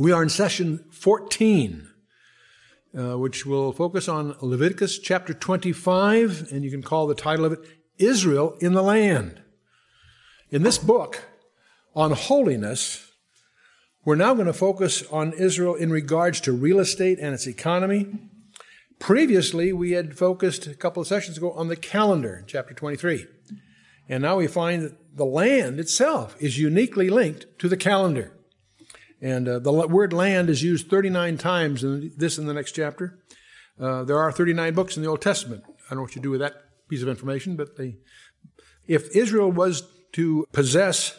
We are in session 14, uh, which will focus on Leviticus chapter 25, and you can call the title of it Israel in the Land. In this book on holiness, we're now going to focus on Israel in regards to real estate and its economy. Previously, we had focused a couple of sessions ago on the calendar, chapter 23. And now we find that the land itself is uniquely linked to the calendar. And uh, the word land is used 39 times in this and the next chapter. Uh, there are 39 books in the Old Testament. I don't know what you do with that piece of information, but they, if Israel was to possess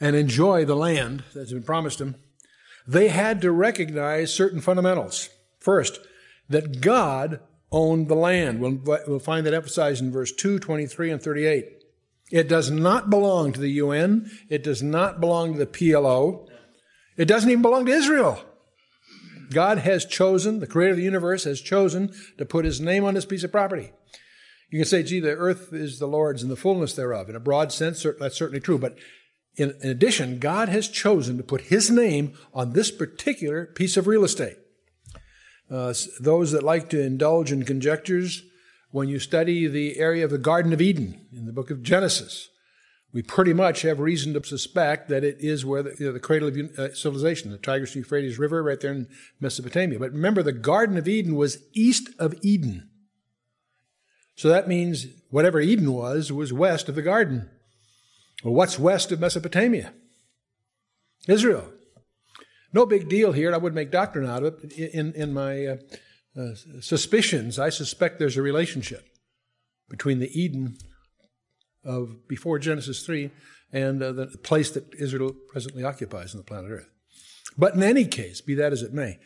and enjoy the land that's been promised them, they had to recognize certain fundamentals. First, that God owned the land. We'll, we'll find that emphasized in verse 2, 23, and 38. It does not belong to the UN. It does not belong to the PLO. It doesn't even belong to Israel. God has chosen, the creator of the universe has chosen to put his name on this piece of property. You can say, gee, the earth is the Lord's and the fullness thereof. In a broad sense, that's certainly true. But in, in addition, God has chosen to put his name on this particular piece of real estate. Uh, those that like to indulge in conjectures, when you study the area of the Garden of Eden in the book of Genesis, we pretty much have reason to suspect that it is where the, you know, the cradle of uh, civilization, the Tigris Euphrates River, right there in Mesopotamia. But remember, the Garden of Eden was east of Eden. So that means whatever Eden was, was west of the garden. Well, what's west of Mesopotamia? Israel. No big deal here. I wouldn't make doctrine out of it. In, in my uh, uh, suspicions, I suspect there's a relationship between the Eden of before Genesis 3 and uh, the place that Israel presently occupies on the planet Earth. But in any case, be that as it may,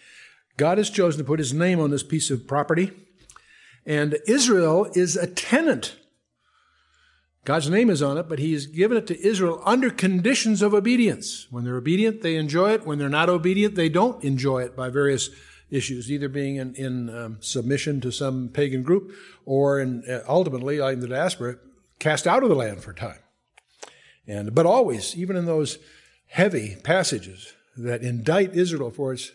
God has chosen to put his name on this piece of property, and Israel is a tenant. God's name is on it, but he has given it to Israel under conditions of obedience. When they're obedient, they enjoy it. When they're not obedient, they don't enjoy it by various issues, either being in, in um, submission to some pagan group or in, uh, ultimately, in the diaspora, cast out of the land for time. And, but always, even in those heavy passages that indict Israel for its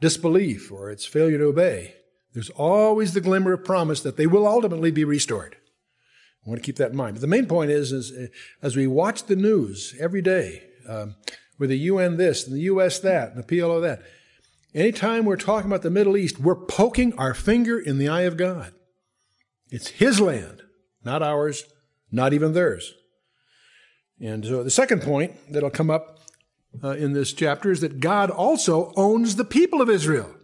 disbelief or its failure to obey, there's always the glimmer of promise that they will ultimately be restored. I want to keep that in mind. But the main point is, is uh, as we watch the news every day, um, with the UN this and the US that and the PLO that, anytime we're talking about the Middle East, we're poking our finger in the eye of God. It's His land, not ours, not even theirs. And so the second point that'll come up uh, in this chapter is that God also owns the people of Israel.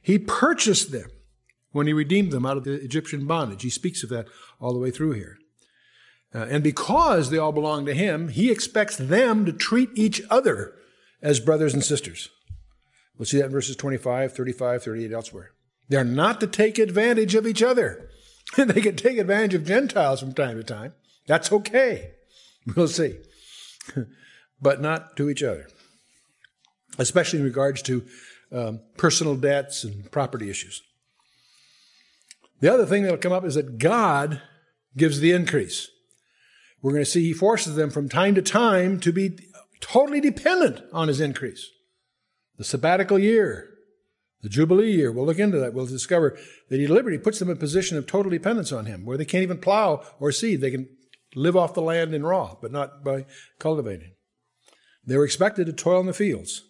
He purchased them when he redeemed them out of the Egyptian bondage. He speaks of that all the way through here. Uh, and because they all belong to him, he expects them to treat each other as brothers and sisters. We'll see that in verses 25, 35, 38, elsewhere. They're not to take advantage of each other. they can take advantage of Gentiles from time to time. That's okay. We'll see. but not to each other, especially in regards to um, personal debts and property issues. The other thing that'll come up is that God gives the increase. We're going to see He forces them from time to time to be totally dependent on His increase. The sabbatical year, the Jubilee year, we'll look into that. We'll discover that he deliberately puts them in a position of total dependence on him, where they can't even plow or seed. They can live off the land in raw, but not by cultivating. They were expected to toil in the fields.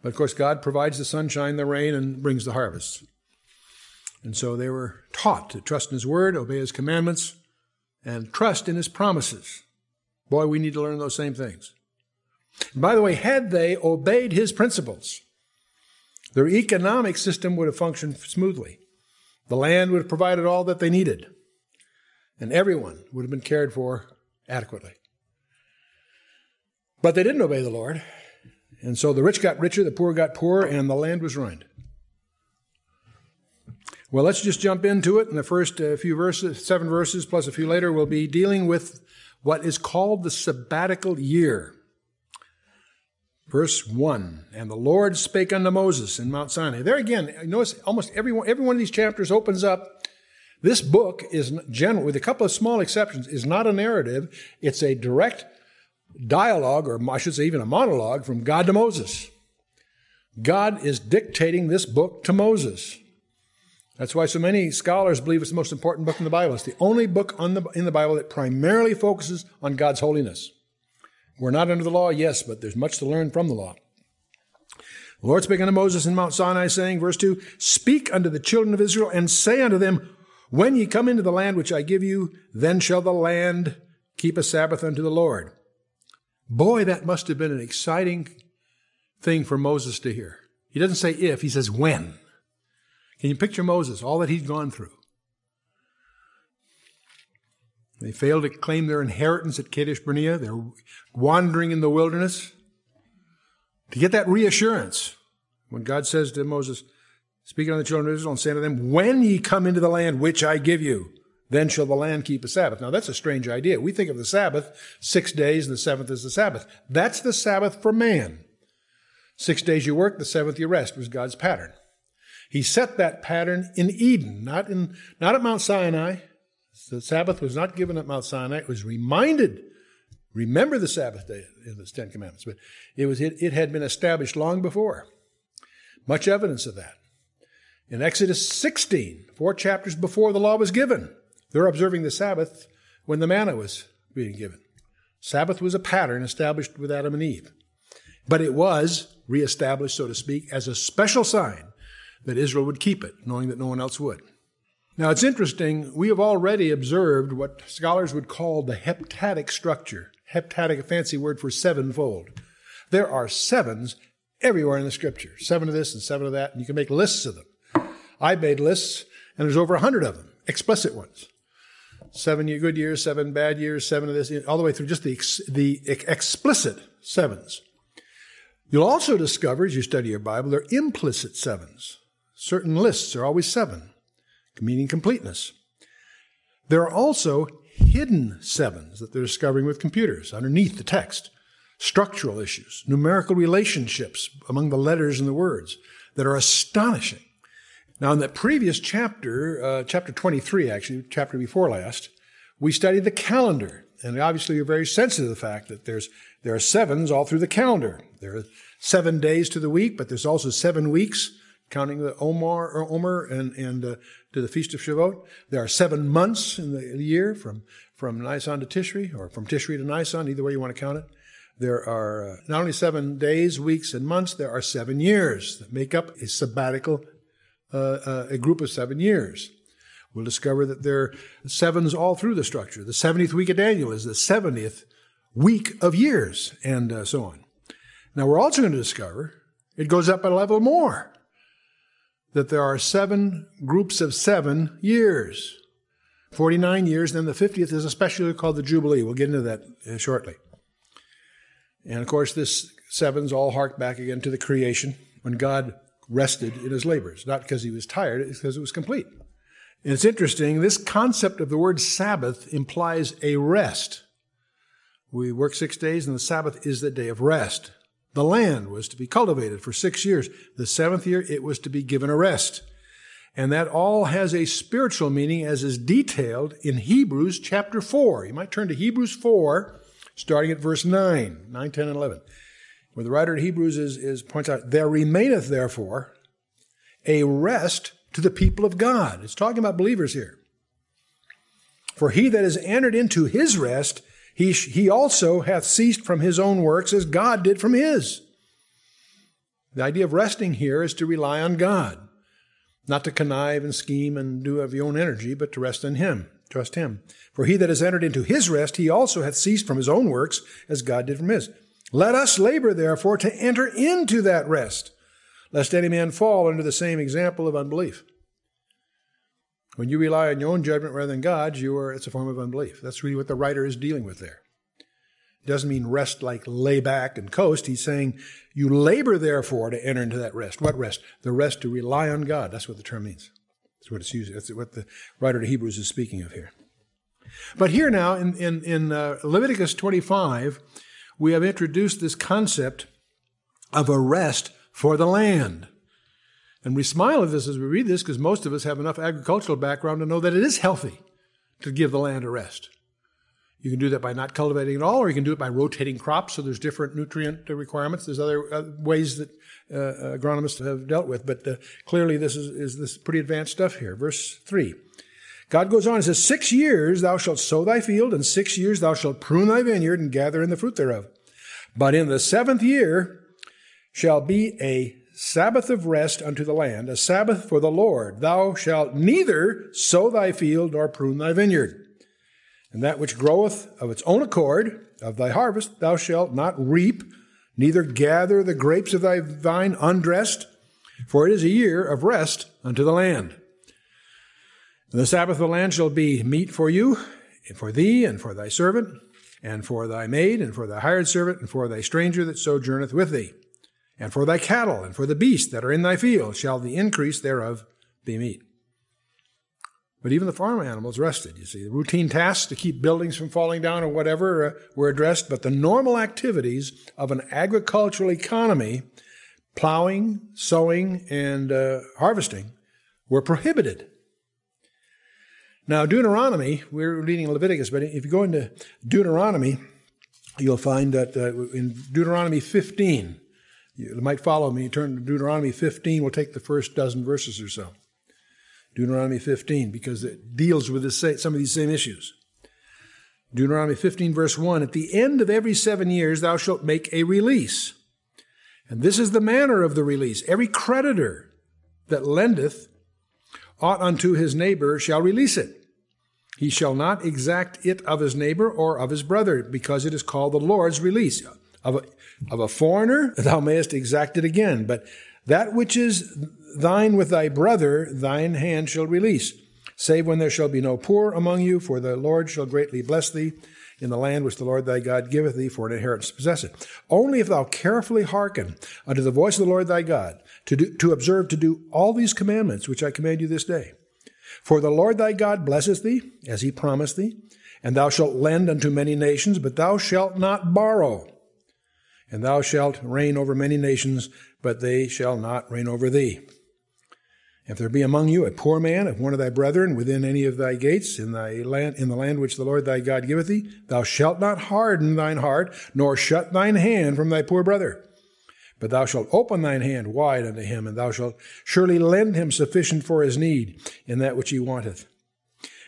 But of course, God provides the sunshine, the rain, and brings the harvest. And so they were taught to trust in His Word, obey His commandments, and trust in His promises. Boy, we need to learn those same things. And by the way, had they obeyed His principles, Their economic system would have functioned smoothly. The land would have provided all that they needed. And everyone would have been cared for adequately. But they didn't obey the Lord. And so the rich got richer, the poor got poorer, and the land was ruined. Well, let's just jump into it. In the first uh, few verses, seven verses plus a few later, we'll be dealing with what is called the sabbatical year. Verse 1 And the Lord spake unto Moses in Mount Sinai. There again, notice almost every one, every one of these chapters opens up. This book is general, with a couple of small exceptions, is not a narrative. It's a direct dialogue, or I should say even a monologue, from God to Moses. God is dictating this book to Moses. That's why so many scholars believe it's the most important book in the Bible. It's the only book the, in the Bible that primarily focuses on God's holiness. We're not under the law, yes, but there's much to learn from the law. The Lord spake unto Moses in Mount Sinai, saying, verse 2, Speak unto the children of Israel, and say unto them, When ye come into the land which I give you, then shall the land keep a Sabbath unto the Lord. Boy, that must have been an exciting thing for Moses to hear. He doesn't say if, he says when. Can you picture Moses, all that he'd gone through? They failed to claim their inheritance at Kadesh Barnea. They're wandering in the wilderness. To get that reassurance, when God says to Moses, speaking on the children of Israel, and saying to them, When ye come into the land which I give you, then shall the land keep a Sabbath. Now that's a strange idea. We think of the Sabbath, six days, and the seventh is the Sabbath. That's the Sabbath for man. Six days you work, the seventh you rest was God's pattern. He set that pattern in Eden, not in, not at Mount Sinai. The Sabbath was not given at Mount Sinai. It was reminded, remember the Sabbath day in the Ten Commandments, but it was, it, it had been established long before. Much evidence of that. In Exodus 16, four chapters before the law was given, they're observing the Sabbath when the manna was being given. Sabbath was a pattern established with Adam and Eve. But it was reestablished, so to speak, as a special sign that Israel would keep it, knowing that no one else would. Now it's interesting, we have already observed what scholars would call the heptadic structure. Heptadic, a fancy word for sevenfold. There are sevens everywhere in the scripture. Seven of this and seven of that, and you can make lists of them. I made lists, and there's over a hundred of them, explicit ones. Seven good years, seven bad years, seven of this, all the way through just the, the explicit sevens. You'll also discover, as you study your Bible, there are implicit sevens. Certain lists are always seven, meaning completeness. There are also hidden sevens that they're discovering with computers underneath the text. Structural issues, numerical relationships among the letters and the words that are astonishing. Now, in that previous chapter, uh, chapter 23, actually, chapter before last, we studied the calendar. And obviously, you're very sensitive to the fact that there's, there are sevens all through the calendar. There are seven days to the week, but there's also seven weeks counting the Omar or Omer and, and uh, to the Feast of Shavuot. There are seven months in the year from, from Nisan to Tishri, or from Tishri to Nisan, either way you want to count it. There are uh, not only seven days, weeks, and months, there are seven years that make up a sabbatical, uh, uh a group of seven years. We'll discover that there are sevens all through the structure. The 70th week of Daniel is the 70th week of years, and uh, so on. Now, we're also going to discover it goes up a level more that there are seven groups of seven years. 49 years, then the 50th is especially called the Jubilee. We'll get into that uh, shortly. And of course, this sevens all hark back again to the creation when God rested in his labors, not because he was tired, it's because it was complete. And it's interesting, this concept of the word Sabbath implies a rest. We work six days, and the Sabbath is the day of rest. The land was to be cultivated for six years. The seventh year, it was to be given a rest. And that all has a spiritual meaning as is detailed in Hebrews chapter 4. You might turn to Hebrews 4, starting at verse 9, 9, 10, and 11, where the writer of Hebrews is, is points out, There remaineth therefore a rest to the people of God. It's talking about believers here. For he that is entered into his rest he, he also hath ceased from his own works as God did from his. The idea of resting here is to rely on God, not to connive and scheme and do of your own energy, but to rest in him, trust him. For he that has entered into his rest, he also hath ceased from his own works as God did from his. Let us labor therefore to enter into that rest lest any man fall under the same example of unbelief. When you rely on your own judgment rather than God's, you are, it's a form of unbelief. That's really what the writer is dealing with there. It doesn't mean rest like lay back and coast. He's saying you labor therefore to enter into that rest. What rest? The rest to rely on God. That's what the term means. That's what it's using. That's what the writer to Hebrews is speaking of here. But here now in, in, in uh, Leviticus 25, we have introduced this concept of a rest for the land. And we smile at this as we read this because most of us have enough agricultural background to know that it is healthy to give the land a rest. You can do that by not cultivating at all, or you can do it by rotating crops. So there's different nutrient requirements. There's other uh, ways that uh, agronomists have dealt with, but uh, clearly this is, is this pretty advanced stuff here. Verse three. God goes on and says, Six years thou shalt sow thy field, and six years thou shalt prune thy vineyard and gather in the fruit thereof. But in the seventh year shall be a Sabbath of rest unto the land, a Sabbath for the Lord. Thou shalt neither sow thy field nor prune thy vineyard. And that which groweth of its own accord of thy harvest thou shalt not reap, neither gather the grapes of thy vine undressed, for it is a year of rest unto the land. And the Sabbath of the land shall be meat for you, and for thee, and for thy servant, and for thy maid, and for thy hired servant, and for thy stranger that sojourneth with thee and for thy cattle, and for the beasts that are in thy field, shall the increase thereof be meat. But even the farm animals rested. You see, the routine tasks to keep buildings from falling down or whatever uh, were addressed, but the normal activities of an agricultural economy, plowing, sowing, and uh, harvesting, were prohibited. Now, Deuteronomy, we're reading Leviticus, but if you go into Deuteronomy, you'll find that uh, in Deuteronomy 15, you might follow me. Turn to Deuteronomy 15. We'll take the first dozen verses or so. Deuteronomy 15, because it deals with this, some of these same issues. Deuteronomy 15, verse 1 At the end of every seven years, thou shalt make a release. And this is the manner of the release. Every creditor that lendeth ought unto his neighbor shall release it. He shall not exact it of his neighbor or of his brother, because it is called the Lord's release. Of a, of a foreigner thou mayest exact it again, but that which is thine with thy brother, thine hand shall release. Save when there shall be no poor among you, for the Lord shall greatly bless thee in the land which the Lord thy God giveth thee for an inheritance to possess it. Only if thou carefully hearken unto the voice of the Lord thy God, to, do, to observe to do all these commandments which I command you this day. For the Lord thy God blesseth thee, as he promised thee, and thou shalt lend unto many nations, but thou shalt not borrow and thou shalt reign over many nations, but they shall not reign over thee. If there be among you a poor man of one of thy brethren within any of thy gates in thy land in the land which the Lord thy God giveth thee, thou shalt not harden thine heart, nor shut thine hand from thy poor brother. But thou shalt open thine hand wide unto him, and thou shalt surely lend him sufficient for his need in that which he wanteth.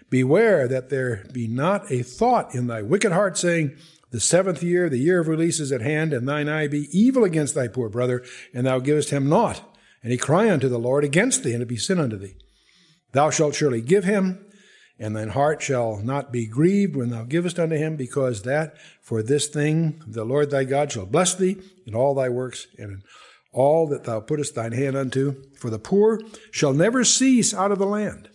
Beware that there be not a thought in thy wicked heart, saying, the seventh year, the year of release is at hand, and thine eye be evil against thy poor brother, and thou givest him naught. And he cry unto the Lord against thee, and it be sin unto thee. Thou shalt surely give him, and thine heart shall not be grieved when thou givest unto him, because that for this thing the Lord thy God shall bless thee in all thy works and in all that thou puttest thine hand unto. For the poor shall never cease out of the land.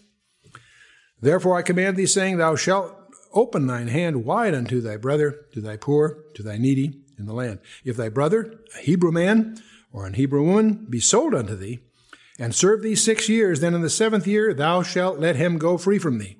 Therefore I command thee, saying, Thou shalt open thine hand wide unto thy brother, to thy poor, to thy needy in the land. If thy brother, a Hebrew man or an Hebrew woman, be sold unto thee, and serve thee six years, then in the seventh year thou shalt let him go free from thee.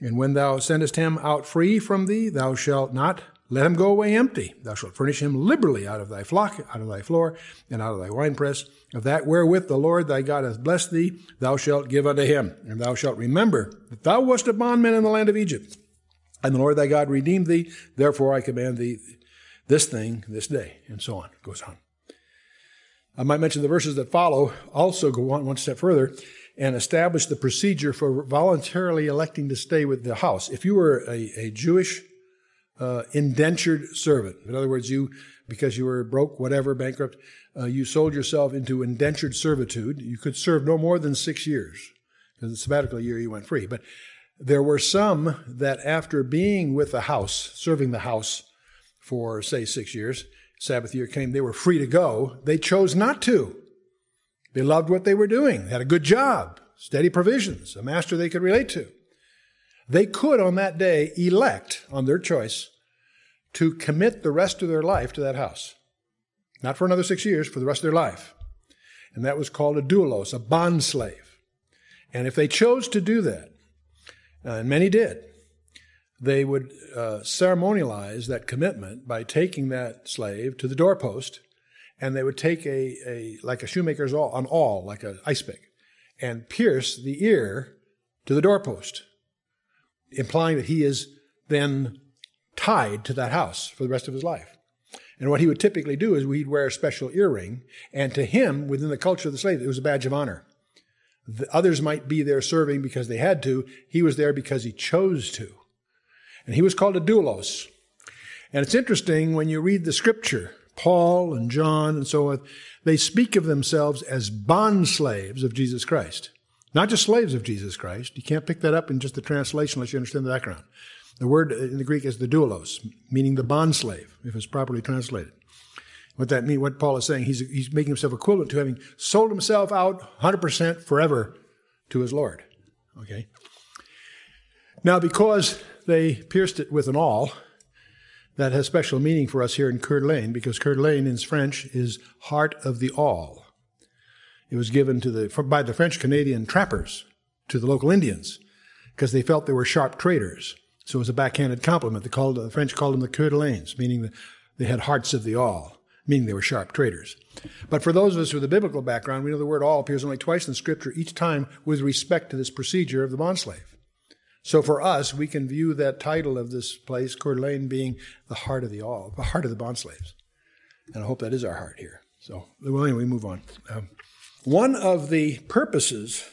And when thou sendest him out free from thee, thou shalt not let him go away empty. Thou shalt furnish him liberally out of thy flock, out of thy floor, and out of thy winepress. Of that wherewith the Lord thy God hath blessed thee, thou shalt give unto him. And thou shalt remember that thou wast a bondman in the land of Egypt. And the Lord thy God redeemed thee. Therefore I command thee this thing this day. And so on. It goes on. I might mention the verses that follow also go on one step further and establish the procedure for voluntarily electing to stay with the house. If you were a, a Jewish uh, indentured servant. In other words, you, because you were broke, whatever, bankrupt, uh, you sold yourself into indentured servitude. You could serve no more than six years, because the sabbatical year you went free. But there were some that after being with the house, serving the house for, say, six years, Sabbath year came, they were free to go. They chose not to. They loved what they were doing, had a good job, steady provisions, a master they could relate to. They could on that day elect on their choice to commit the rest of their life to that house. Not for another six years, for the rest of their life. And that was called a doulos, a bond slave. And if they chose to do that, uh, and many did, they would uh, ceremonialize that commitment by taking that slave to the doorpost, and they would take a, a like a shoemaker's awl, an awl, like an ice pick, and pierce the ear to the doorpost, implying that he is then tied to that house for the rest of his life. And what he would typically do is he'd wear a special earring, and to him, within the culture of the slave, it was a badge of honor. The others might be there serving because they had to. He was there because he chose to. And he was called a doulos. And it's interesting when you read the scripture, Paul and John and so on, they speak of themselves as bond slaves of Jesus Christ. Not just slaves of Jesus Christ. You can't pick that up in just the translation unless you understand the background. The word in the Greek is the doulos, meaning the bond slave, if it's properly translated. What that means, what Paul is saying, he's, he's making himself equivalent to having sold himself out 100% forever to his Lord. Okay? Now, because they pierced it with an awl, that has special meaning for us here in Coeur d'Alene, because Coeur d'Alene in French is heart of the awl. It was given to the, by the French Canadian trappers to the local Indians because they felt they were sharp traders. So it was a backhanded compliment. They called, the French called them the Coeur d'Alenes, meaning that they had hearts of the awl, meaning they were sharp traders. But for those of us with a biblical background, we know the word awl appears only twice in Scripture, each time with respect to this procedure of the bondslave. So for us, we can view that title of this place, Coeur d'Alene, being the heart of the awl, the heart of the bondslaves. And I hope that is our heart here. So, well, anyway, we move on. Um, one of the purposes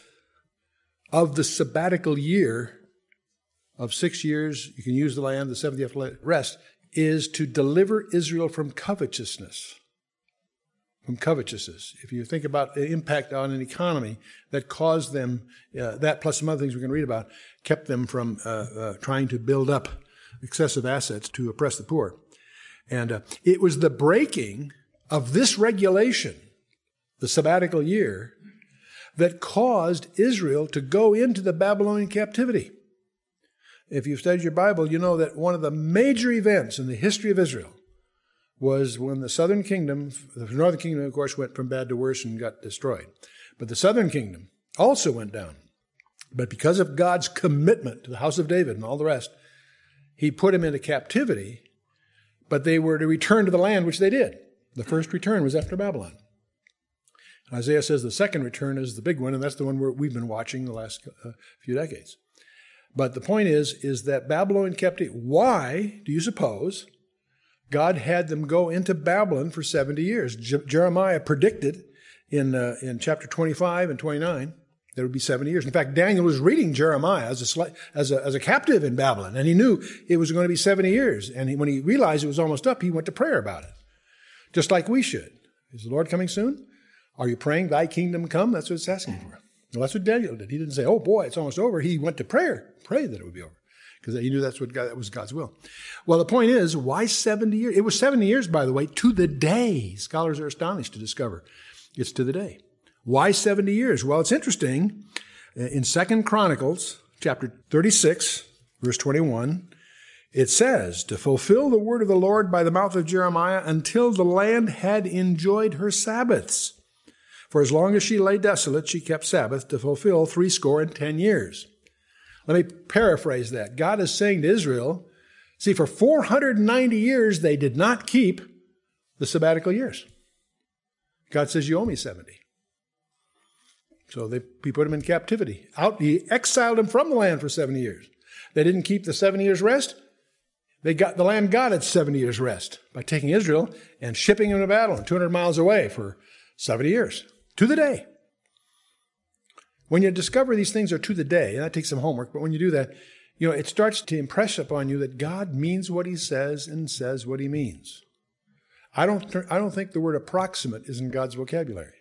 of the sabbatical year of six years, you can use the land, the 70th rest, is to deliver Israel from covetousness. From covetousness. If you think about the impact on an economy that caused them, uh, that plus some other things we can read about, kept them from uh, uh, trying to build up excessive assets to oppress the poor. And uh, it was the breaking of this regulation, the sabbatical year, that caused Israel to go into the Babylonian captivity. If you've studied your Bible, you know that one of the major events in the history of Israel was when the southern kingdom, the northern kingdom, of course, went from bad to worse and got destroyed. But the southern kingdom also went down. But because of God's commitment to the house of David and all the rest, he put them into captivity, but they were to return to the land, which they did. The first return was after Babylon. Isaiah says the second return is the big one, and that's the one we've been watching the last uh, few decades. But the point is, is that Babylon kept it. Why do you suppose God had them go into Babylon for 70 years? Je- Jeremiah predicted in, uh, in chapter 25 and 29 that it would be 70 years. In fact, Daniel was reading Jeremiah as a, sli- as a, as a captive in Babylon, and he knew it was going to be 70 years. And he, when he realized it was almost up, he went to prayer about it. Just like we should. Is the Lord coming soon? Are you praying, Thy kingdom come? That's what it's asking mm-hmm. for. Well, that's what Daniel did. He didn't say, "Oh boy, it's almost over." He went to prayer, pray that it would be over, because he knew that's what God, that was God's will. Well, the point is, why seventy years? It was seventy years, by the way, to the day. Scholars are astonished to discover it's to the day. Why seventy years? Well, it's interesting. Uh, in Second Chronicles, chapter thirty-six, verse twenty-one. It says, to fulfill the word of the Lord by the mouth of Jeremiah until the land had enjoyed her Sabbaths. For as long as she lay desolate, she kept Sabbath to fulfill threescore and ten years. Let me paraphrase that. God is saying to Israel, see, for 490 years, they did not keep the sabbatical years. God says, You owe me 70. So they, he put them in captivity. Out, he exiled them from the land for 70 years. They didn't keep the 70 years rest. They got the land got its 70 years rest by taking Israel and shipping them to Babylon 200 miles away for 70 years to the day. When you discover these things are to the day, and that takes some homework, but when you do that, you know, it starts to impress upon you that God means what he says and says what he means. I don't, I don't think the word approximate is in God's vocabulary.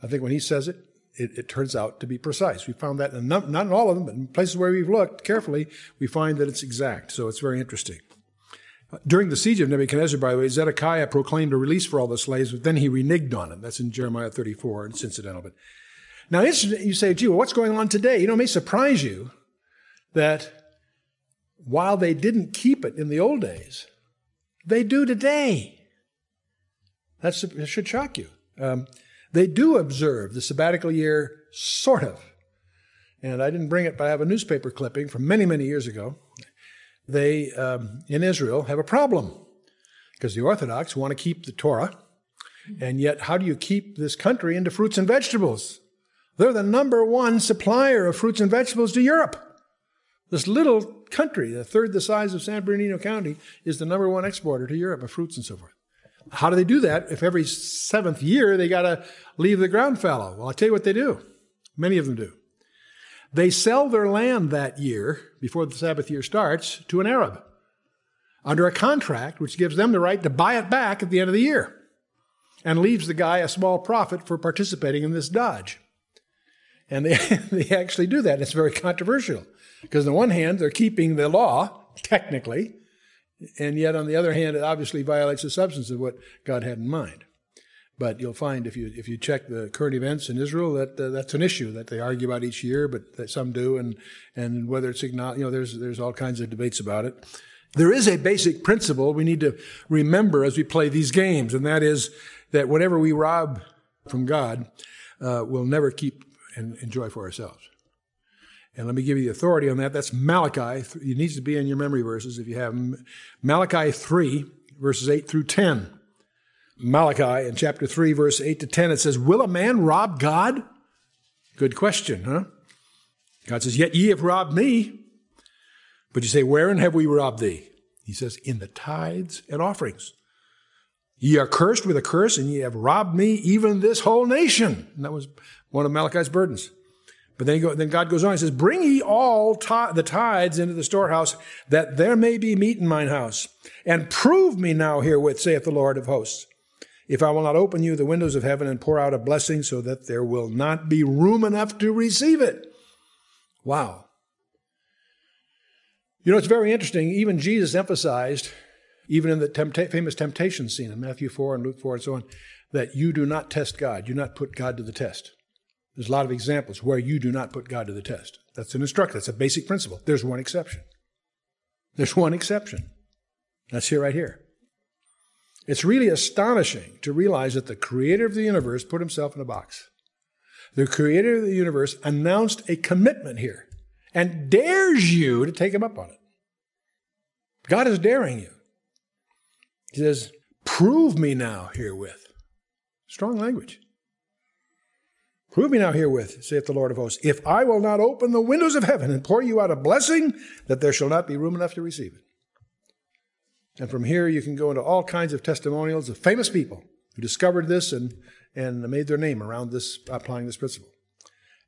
I think when he says it, it, it turns out to be precise. We found that in not, not in all of them, but in places where we've looked carefully, we find that it's exact. So it's very interesting. During the siege of Nebuchadnezzar, by the way, Zedekiah proclaimed a release for all the slaves, but then he reneged on it. That's in Jeremiah 34. It's incidental. But now, you say, gee, well, what's going on today? You know, it may surprise you that while they didn't keep it in the old days, they do today. That should shock you. Um, they do observe the sabbatical year, sort of. And I didn't bring it, but I have a newspaper clipping from many, many years ago they, um, in Israel, have a problem because the Orthodox want to keep the Torah, and yet how do you keep this country into fruits and vegetables? They're the number one supplier of fruits and vegetables to Europe. This little country, a third the size of San Bernardino County, is the number one exporter to Europe of fruits and so forth. How do they do that if every seventh year they got to leave the ground fallow? Well, I'll tell you what they do. Many of them do. They sell their land that year, before the Sabbath year starts, to an Arab under a contract which gives them the right to buy it back at the end of the year and leaves the guy a small profit for participating in this dodge. And they, they actually do that. It's very controversial because, on the one hand, they're keeping the law, technically, and yet on the other hand, it obviously violates the substance of what God had in mind. But you'll find if you if you check the current events in Israel that uh, that's an issue that they argue about each year, but some do, and and whether it's you know there's there's all kinds of debates about it. There is a basic principle we need to remember as we play these games, and that is that whatever we rob from God, uh, we'll never keep and enjoy for ourselves. And let me give you the authority on that. That's Malachi. It needs to be in your memory verses if you have them. Malachi 3, verses 8 through 10. Malachi in chapter 3, verse 8 to 10, it says, Will a man rob God? Good question, huh? God says, Yet ye have robbed me. But you say, Wherein have we robbed thee? He says, In the tithes and offerings. Ye are cursed with a curse, and ye have robbed me, even this whole nation. And that was one of Malachi's burdens. But then, go, then God goes on, he says, Bring ye all the tithes into the storehouse, that there may be meat in mine house. And prove me now herewith, saith the Lord of hosts if I will not open you the windows of heaven and pour out a blessing so that there will not be room enough to receive it. Wow. You know, it's very interesting. Even Jesus emphasized, even in the tempta- famous temptation scene in Matthew 4 and Luke 4 and so on, that you do not test God. You do not put God to the test. There's a lot of examples where you do not put God to the test. That's an instruction. That's a basic principle. There's one exception. There's one exception. That's here right here. It's really astonishing to realize that the creator of the universe put himself in a box. The creator of the universe announced a commitment here and dares you to take him up on it. God is daring you. He says, Prove me now herewith. Strong language. Prove me now herewith, saith the Lord of hosts, if I will not open the windows of heaven and pour you out a blessing, that there shall not be room enough to receive it. And from here, you can go into all kinds of testimonials of famous people who discovered this and, and made their name around this, applying this principle.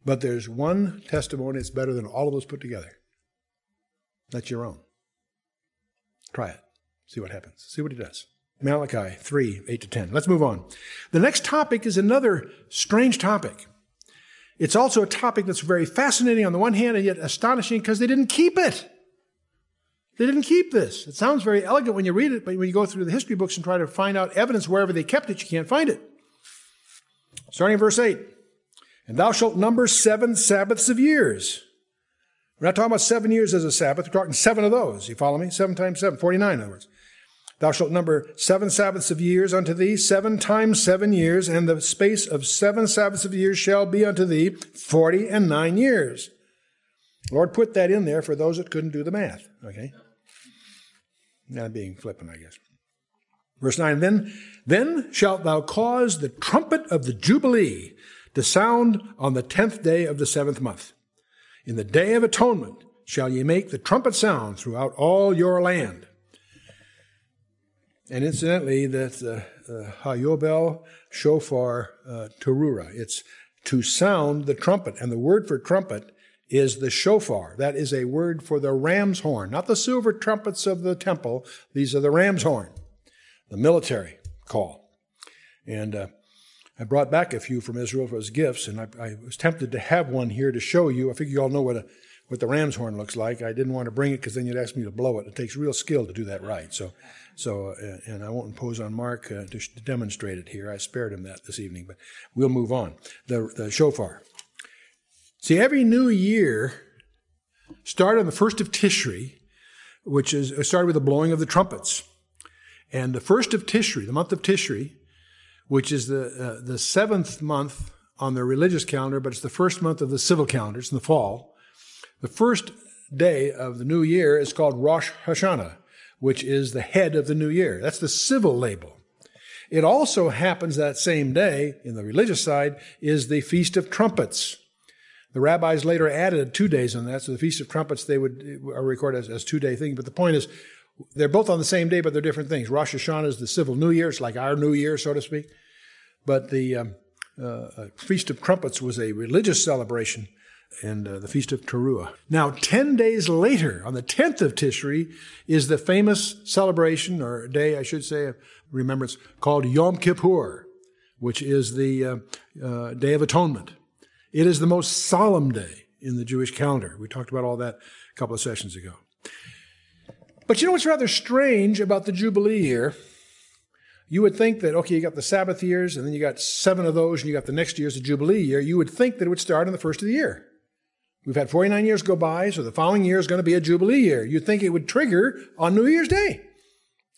But there's one testimony that's better than all of those put together. That's your own. Try it. See what happens. See what it does. Malachi 3, 8 to 10. Let's move on. The next topic is another strange topic. It's also a topic that's very fascinating on the one hand and yet astonishing because they didn't keep it. They didn't keep this. It sounds very elegant when you read it, but when you go through the history books and try to find out evidence wherever they kept it, you can't find it. Starting in verse 8. And thou shalt number seven Sabbaths of years. We're not talking about seven years as a Sabbath. We're talking seven of those. You follow me? Seven times seven, 49 in other words. Thou shalt number seven Sabbaths of years unto thee, seven times seven years, and the space of seven Sabbaths of years shall be unto thee forty and nine years. Lord put that in there for those that couldn't do the math. Okay? Not being flippant, I guess. Verse 9, then, then shalt thou cause the trumpet of the Jubilee to sound on the tenth day of the seventh month. In the day of atonement shall ye make the trumpet sound throughout all your land. And incidentally, that's the uh, Hayobel Shofar uh, Teruah. It's to sound the trumpet. And the word for trumpet is the shofar. That is a word for the ram's horn, not the silver trumpets of the temple. These are the ram's horn, the military call. And uh, I brought back a few from Israel for as gifts, and I, I, was tempted to have one here to show you. I figure you all know what a what the ram's horn looks like. I didn't want to bring it because then you'd ask me to blow it. It takes real skill to do that right. So, so, uh, and I won't impose on Mark uh, to, to, demonstrate it here. I spared him that this evening, but we'll move on. The, the shofar. See, every new year started on the first of Tishri, which is uh, started with the blowing of the trumpets. And the first of Tishri, the month of Tishri, which is the, uh, the seventh month on the religious calendar, but it's the first month of the civil calendar. It's in the fall. The first day of the new year is called Rosh Hashanah, which is the head of the new year. That's the civil label. It also happens that same day, in the religious side, is the Feast of Trumpets. The rabbis later added two days on that, so the Feast of Trumpets they would are recorded as, as two day thing. But the point is, they're both on the same day, but they're different things. Rosh Hashanah is the civil New Year; it's like our New Year, so to speak. But the um, uh, Feast of Trumpets was a religious celebration, and uh, the Feast of Teruah. Now, ten days later, on the tenth of Tishri, is the famous celebration, or day, I should say, of remembrance, called Yom Kippur, which is the uh, uh, Day of Atonement. It is the most solemn day in the Jewish calendar. We talked about all that a couple of sessions ago. But you know what's rather strange about the Jubilee year? You would think that, okay, you got the Sabbath years, and then you got seven of those, and you got the next year's the Jubilee year. You would think that it would start on the first of the year. We've had 49 years go by, so the following year is going to be a Jubilee year. You'd think it would trigger on New Year's Day.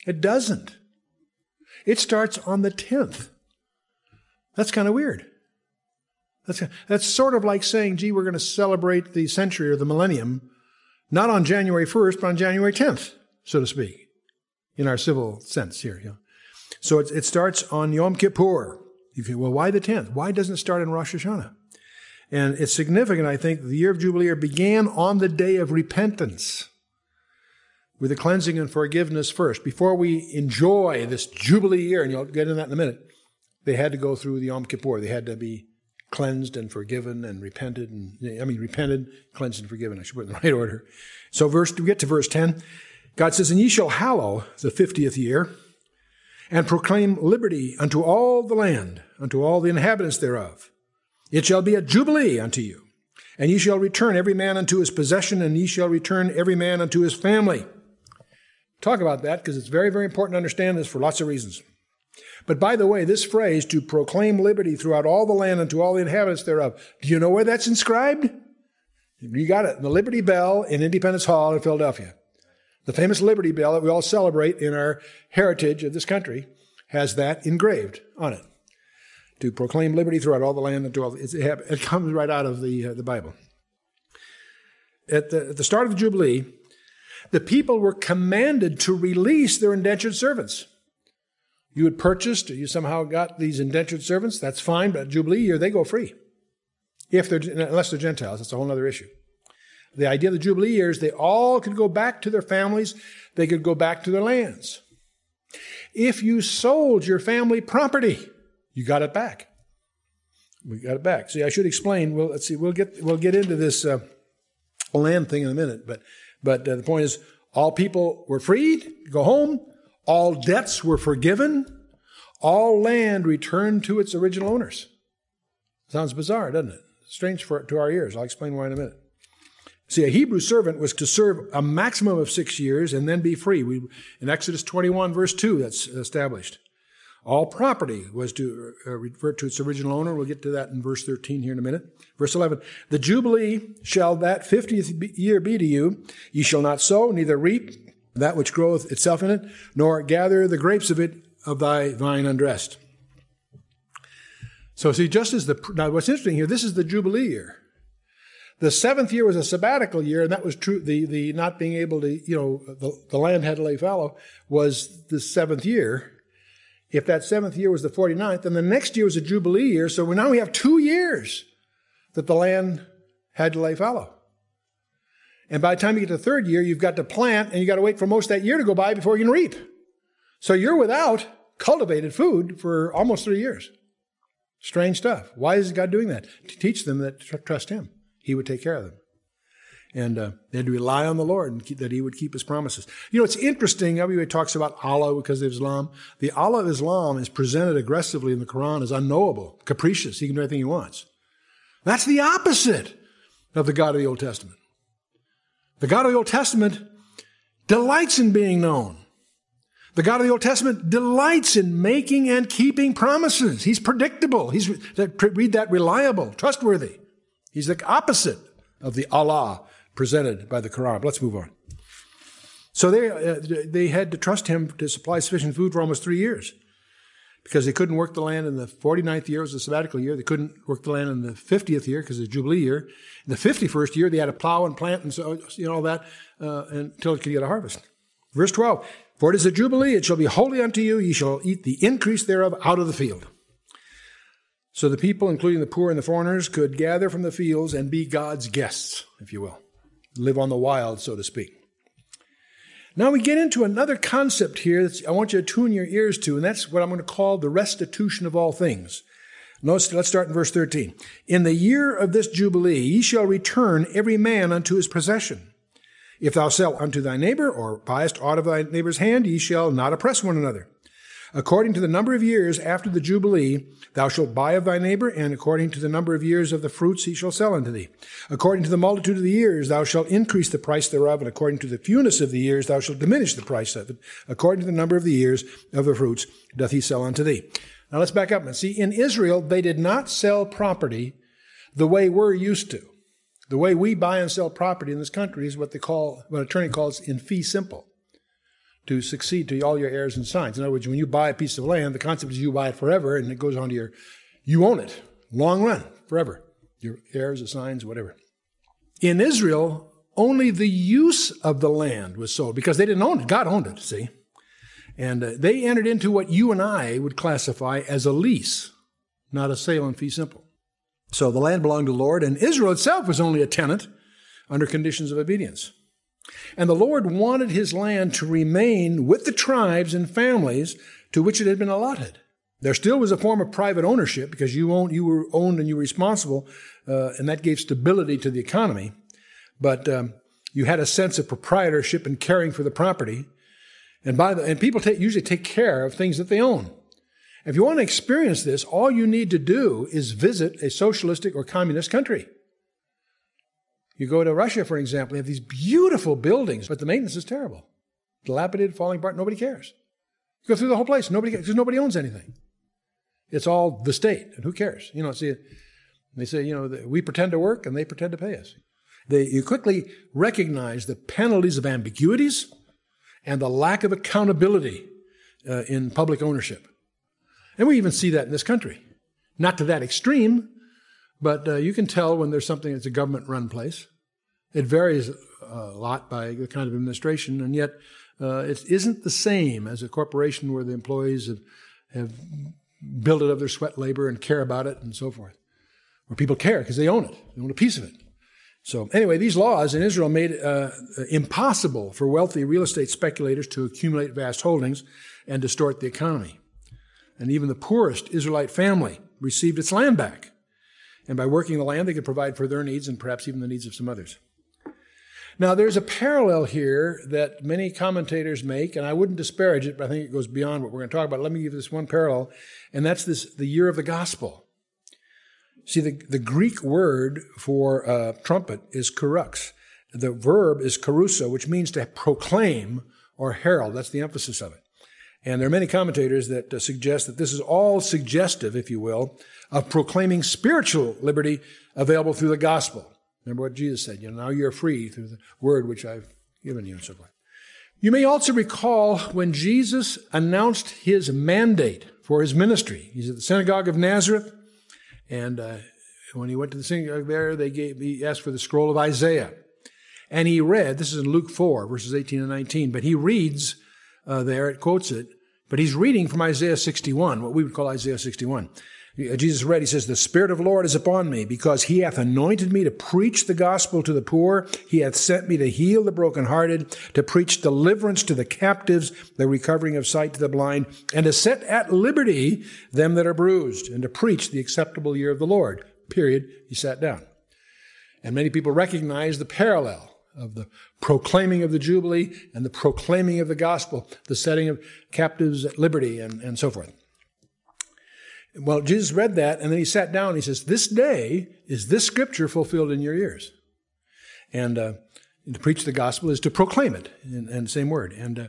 It doesn't. It starts on the 10th. That's kind of weird. That's, that's sort of like saying, gee, we're going to celebrate the century or the millennium, not on January 1st, but on January 10th, so to speak, in our civil sense here. So it, it starts on Yom Kippur. You well, why the 10th? Why doesn't it start in Rosh Hashanah? And it's significant, I think, the year of Jubilee began on the day of repentance with the cleansing and forgiveness first. Before we enjoy this Jubilee year, and you'll get into that in a minute, they had to go through the Yom Kippur. They had to be cleansed and forgiven and repented and I mean repented, cleansed and forgiven. I should put it in the right order. So verse we get to verse 10. God says, And ye shall hallow the fiftieth year, and proclaim liberty unto all the land, unto all the inhabitants thereof. It shall be a jubilee unto you, and ye shall return every man unto his possession, and ye shall return every man unto his family. Talk about that because it's very, very important to understand this for lots of reasons. But by the way, this phrase, to proclaim liberty throughout all the land and to all the inhabitants thereof, do you know where that's inscribed? You got it. The Liberty Bell in Independence Hall in Philadelphia. The famous Liberty Bell that we all celebrate in our heritage of this country has that engraved on it. To proclaim liberty throughout all the land and to all, it comes right out of the, uh, the Bible. At the, at the start of the Jubilee, the people were commanded to release their indentured servants you had purchased, or you somehow got these indentured servants, that's fine, but Jubilee year, they go free. If they're, unless they're Gentiles, that's a whole other issue. The idea of the Jubilee years, they all could go back to their families, they could go back to their lands. If you sold your family property, you got it back. We got it back. See, I should explain. Well, let's see. We'll get we'll get into this uh, land thing in a minute, but but uh, the point is, all people were freed. Go home. All debts were forgiven. All land returned to its original owners. Sounds bizarre, doesn't it? Strange for, to our ears. I'll explain why in a minute. See, a Hebrew servant was to serve a maximum of six years and then be free. We, in Exodus 21, verse 2, that's established. All property was to uh, revert to its original owner. We'll get to that in verse 13 here in a minute. Verse 11. The Jubilee shall that 50th year be to you. Ye shall not sow, neither reap, that which groweth itself in it, nor gather the grapes of it of thy vine undressed. So see, just as the, now what's interesting here, this is the Jubilee year. The seventh year was a sabbatical year, and that was true. The, the not being able to, you know, the, the land had to lay fallow was the seventh year. If that seventh year was the 49th, then the next year was a Jubilee year. So now we have two years that the land had to lay fallow. And by the time you get to the third year, you've got to plant and you got to wait for most that year to go by before you can reap. So you're without cultivated food for almost three years. Strange stuff. Why is God doing that? To teach them that trust Him. He would take care of them. And uh, they had to rely on the Lord and keep, that He would keep His promises. You know, it's interesting. Everybody talks about Allah because of Islam. The Allah of Islam is presented aggressively in the Quran as unknowable, capricious. He can do anything He wants. That's the opposite of the God of the Old Testament. The God of the Old Testament delights in being known. The God of the Old Testament delights in making and keeping promises. He's predictable. He's, read that, reliable, trustworthy. He's the opposite of the Allah presented by the Quran. Let's move on. So they, uh, they had to trust him to supply sufficient food for almost three years because they couldn't work the land in the 49th year, was a sabbatical year. They couldn't work the land in the 50th year because it's a Jubilee year. In the 51st year, they had to plow and plant and so, you know, all that uh, until it could get a harvest. Verse 12 For it is a Jubilee, it shall be holy unto you, ye shall eat the increase thereof out of the field. So the people, including the poor and the foreigners, could gather from the fields and be God's guests, if you will, live on the wild, so to speak. Now we get into another concept here that I want you to tune your ears to, and that's what I'm going to call the restitution of all things. Notice, let's start in verse 13. In the year of this Jubilee, ye shall return every man unto his possession. If thou sell unto thy neighbor, or buyest aught of thy neighbor's hand, ye shall not oppress one another. According to the number of years after the Jubilee, thou shalt buy of thy neighbor, and according to the number of years of the fruits he shall sell unto thee. According to the multitude of the years, thou shalt increase the price thereof, and according to the fewness of the years, thou shalt diminish the price of it. According to the number of the years of the fruits doth he sell unto thee. Now let's back up and see. In Israel, they did not sell property the way we're used to. The way we buy and sell property in this country is what they call, what an attorney calls in fee simple to succeed to all your heirs and signs. In other words, when you buy a piece of land, the concept is you buy it forever and it goes on to your, you own it, long run, forever. Your heirs, assigns, whatever. In Israel, only the use of the land was sold because they didn't own it. God owned it, see? And uh, they entered into what you and I would classify as a lease, not a sale and fee simple. So the land belonged to the Lord, and Israel itself was only a tenant under conditions of obedience. And the Lord wanted his land to remain with the tribes and families to which it had been allotted. There still was a form of private ownership because you owned, you were owned and you were responsible, uh, and that gave stability to the economy. But um, you had a sense of proprietorship and caring for the property. And by the, and people take, usually take care of things that they own. If you want to experience this, all you need to do is visit a socialistic or communist country. You go to Russia, for example, they have these beautiful buildings, but the maintenance is terrible. Dilapidated, falling apart, nobody cares. You go through the whole place, nobody because nobody owns anything. It's all the state, and who cares? You know, see, they say, you know, we pretend to work and they pretend to pay us. They, you quickly recognize the penalties of ambiguities and the lack of accountability uh, in public ownership. And we even see that in this country. Not to that extreme, but uh, you can tell when there's something that's a government run place. It varies a lot by the kind of administration, and yet uh, it isn't the same as a corporation where the employees have, have built it of their sweat labor and care about it and so forth. Where people care because they own it, they own a piece of it. So, anyway, these laws in Israel made it uh, impossible for wealthy real estate speculators to accumulate vast holdings and distort the economy. And even the poorest Israelite family received its land back and by working the land, they could provide for their needs and perhaps even the needs of some others. Now, there's a parallel here that many commentators make, and I wouldn't disparage it, but I think it goes beyond what we're going to talk about. Let me give this one parallel, and that's this the year of the gospel. See, the, the Greek word for uh, trumpet is kerux. The verb is kerusso, which means to proclaim or herald. That's the emphasis of it. And there are many commentators that uh, suggest that this is all suggestive, if you will, of proclaiming spiritual liberty available through the gospel. Remember what Jesus said, you know, now you're free through the word which I've given you and so forth. You may also recall when Jesus announced his mandate for his ministry. He's at the synagogue of Nazareth, and uh, when he went to the synagogue there, they gave, he asked for the scroll of Isaiah. And he read, this is in Luke 4, verses 18 and 19, but he reads uh, there, it quotes it, but he's reading from Isaiah 61, what we would call Isaiah 61. Uh, Jesus read, he says, The Spirit of the Lord is upon me, because he hath anointed me to preach the gospel to the poor. He hath sent me to heal the brokenhearted, to preach deliverance to the captives, the recovering of sight to the blind, and to set at liberty them that are bruised, and to preach the acceptable year of the Lord. Period. He sat down. And many people recognize the parallel of the proclaiming of the Jubilee and the proclaiming of the gospel, the setting of captives at liberty, and, and so forth. Well, Jesus read that, and then he sat down and he says, This day is this scripture fulfilled in your ears. And uh, to preach the gospel is to proclaim it, the same word. And, uh,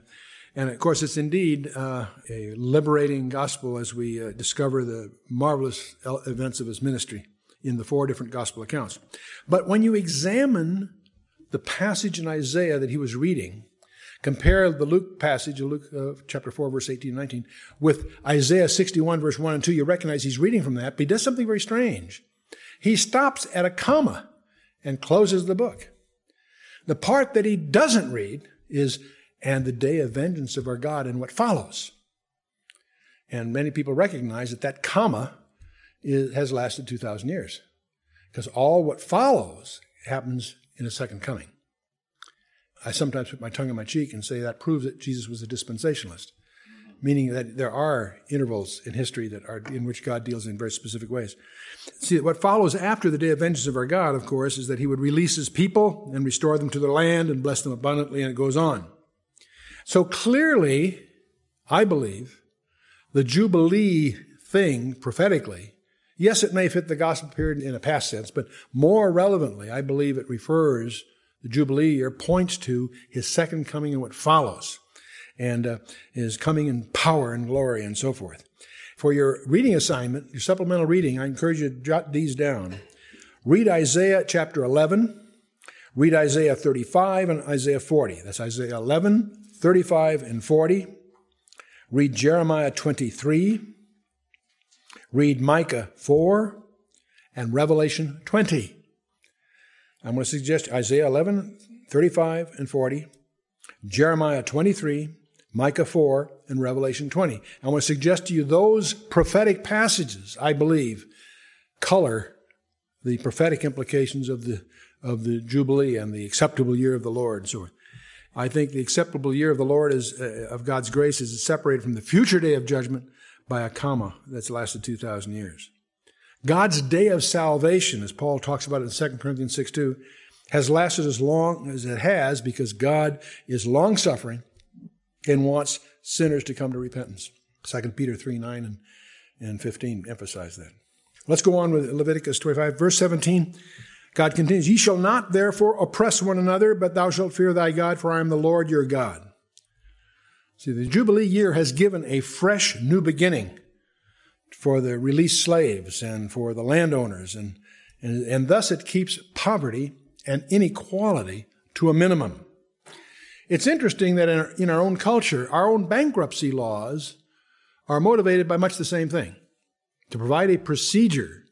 and of course, it's indeed uh, a liberating gospel as we uh, discover the marvelous events of his ministry in the four different gospel accounts. But when you examine the passage in Isaiah that he was reading, compare the Luke passage, Luke uh, chapter 4, verse 18 and 19, with Isaiah 61, verse 1 and 2, you recognize he's reading from that, but he does something very strange. He stops at a comma and closes the book. The part that he doesn't read is, and the day of vengeance of our God and what follows. And many people recognize that that comma is, has lasted 2,000 years. Because all what follows happens in a second coming. I sometimes put my tongue in my cheek and say that proves that Jesus was a dispensationalist, meaning that there are intervals in history that are in which God deals in very specific ways. See, what follows after the day of vengeance of our God, of course, is that he would release his people and restore them to their land and bless them abundantly, and it goes on. So clearly, I believe, the Jubilee thing prophetically Yes, it may fit the gospel period in a past sense, but more relevantly, I believe it refers, the Jubilee year points to his second coming and what follows, and uh, his coming in power and glory and so forth. For your reading assignment, your supplemental reading, I encourage you to jot these down. Read Isaiah chapter 11, read Isaiah 35 and Isaiah 40. That's Isaiah 11, 35, and 40. Read Jeremiah 23, Read Micah 4 and Revelation 20. I'm going to suggest Isaiah 11, 35 and 40, Jeremiah 23, Micah 4, and Revelation 20. I want to suggest to you those prophetic passages, I believe, color the prophetic implications of the, of the Jubilee and the acceptable year of the Lord. So I think the acceptable year of the Lord is, uh, of God's grace is separated from the future day of judgment by a comma that's lasted 2,000 years. God's day of salvation, as Paul talks about in 2 Corinthians 6 2, has lasted as long as it has because God is long suffering and wants sinners to come to repentance. 2 Peter 3 9 and, and 15 emphasize that. Let's go on with Leviticus 25, verse 17. God continues, Ye shall not therefore oppress one another, but thou shalt fear thy God, for I am the Lord your God. See, the Jubilee year has given a fresh new beginning for the released slaves and for the landowners, and, and, and thus it keeps poverty and inequality to a minimum. It's interesting that in our, in our own culture, our own bankruptcy laws are motivated by much the same thing to provide a procedure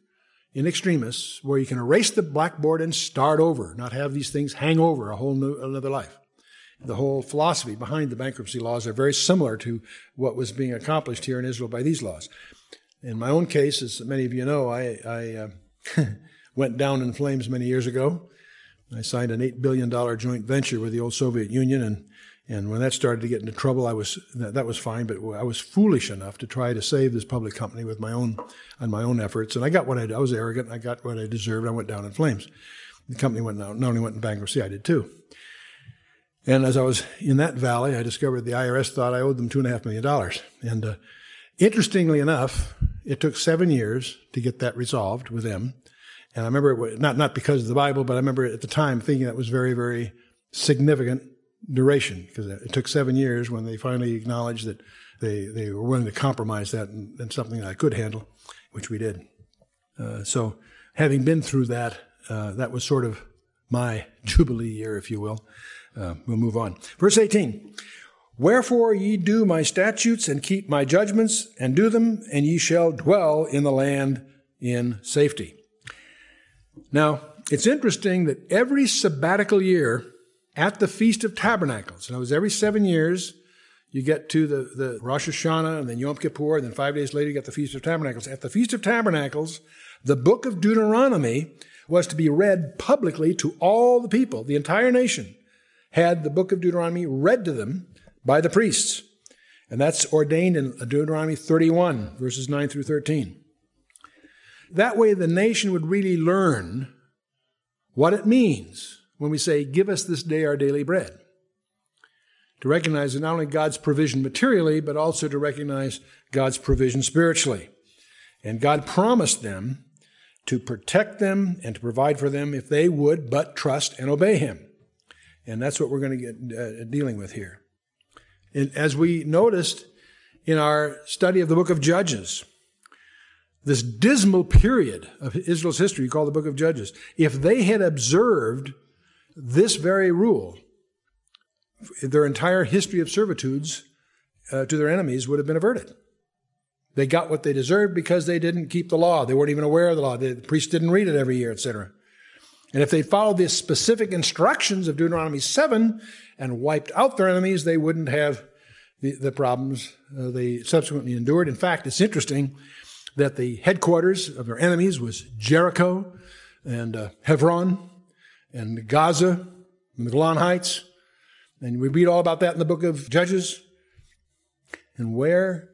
in extremis where you can erase the blackboard and start over, not have these things hang over a whole new another life the whole philosophy behind the bankruptcy laws are very similar to what was being accomplished here in Israel by these laws. In my own case, as many of you know, I, I uh, went down in flames many years ago. I signed an $8 billion joint venture with the old Soviet Union, and, and when that started to get into trouble, I was, that, that was fine, but I was foolish enough to try to save this public company with my own, on my own efforts, and I got what I, I was arrogant, I got what I deserved, I went down in flames. The company went not only went in bankruptcy, I did too. And as I was in that valley, I discovered the IRS thought I owed them two and a half million dollars. And uh, interestingly enough, it took seven years to get that resolved with them. And I remember, it was, not not because of the Bible, but I remember at the time thinking that was very, very significant duration because it took seven years when they finally acknowledged that they they were willing to compromise that and, and something that I could handle, which we did. Uh, so, having been through that, uh, that was sort of my jubilee year, if you will. Uh, we'll move on. Verse 18. Wherefore ye do my statutes and keep my judgments and do them, and ye shall dwell in the land in safety. Now, it's interesting that every sabbatical year at the Feast of Tabernacles, and it was every seven years, you get to the, the Rosh Hashanah and then Yom Kippur, and then five days later you get the Feast of Tabernacles. At the Feast of Tabernacles, the book of Deuteronomy was to be read publicly to all the people, the entire nation had the book of Deuteronomy read to them by the priests. And that's ordained in Deuteronomy 31, verses 9 through 13. That way, the nation would really learn what it means when we say, Give us this day our daily bread. To recognize that not only God's provision materially, but also to recognize God's provision spiritually. And God promised them to protect them and to provide for them if they would but trust and obey Him. And that's what we're going to get uh, dealing with here. And as we noticed in our study of the book of Judges, this dismal period of Israel's history called the book of Judges, if they had observed this very rule, their entire history of servitudes uh, to their enemies would have been averted. They got what they deserved because they didn't keep the law. They weren't even aware of the law. The priests didn't read it every year, etc. And if they followed the specific instructions of Deuteronomy 7 and wiped out their enemies, they wouldn't have the, the problems uh, they subsequently endured. In fact, it's interesting that the headquarters of their enemies was Jericho and uh, Hebron and Gaza and the Golan Heights. And we read all about that in the book of Judges. And where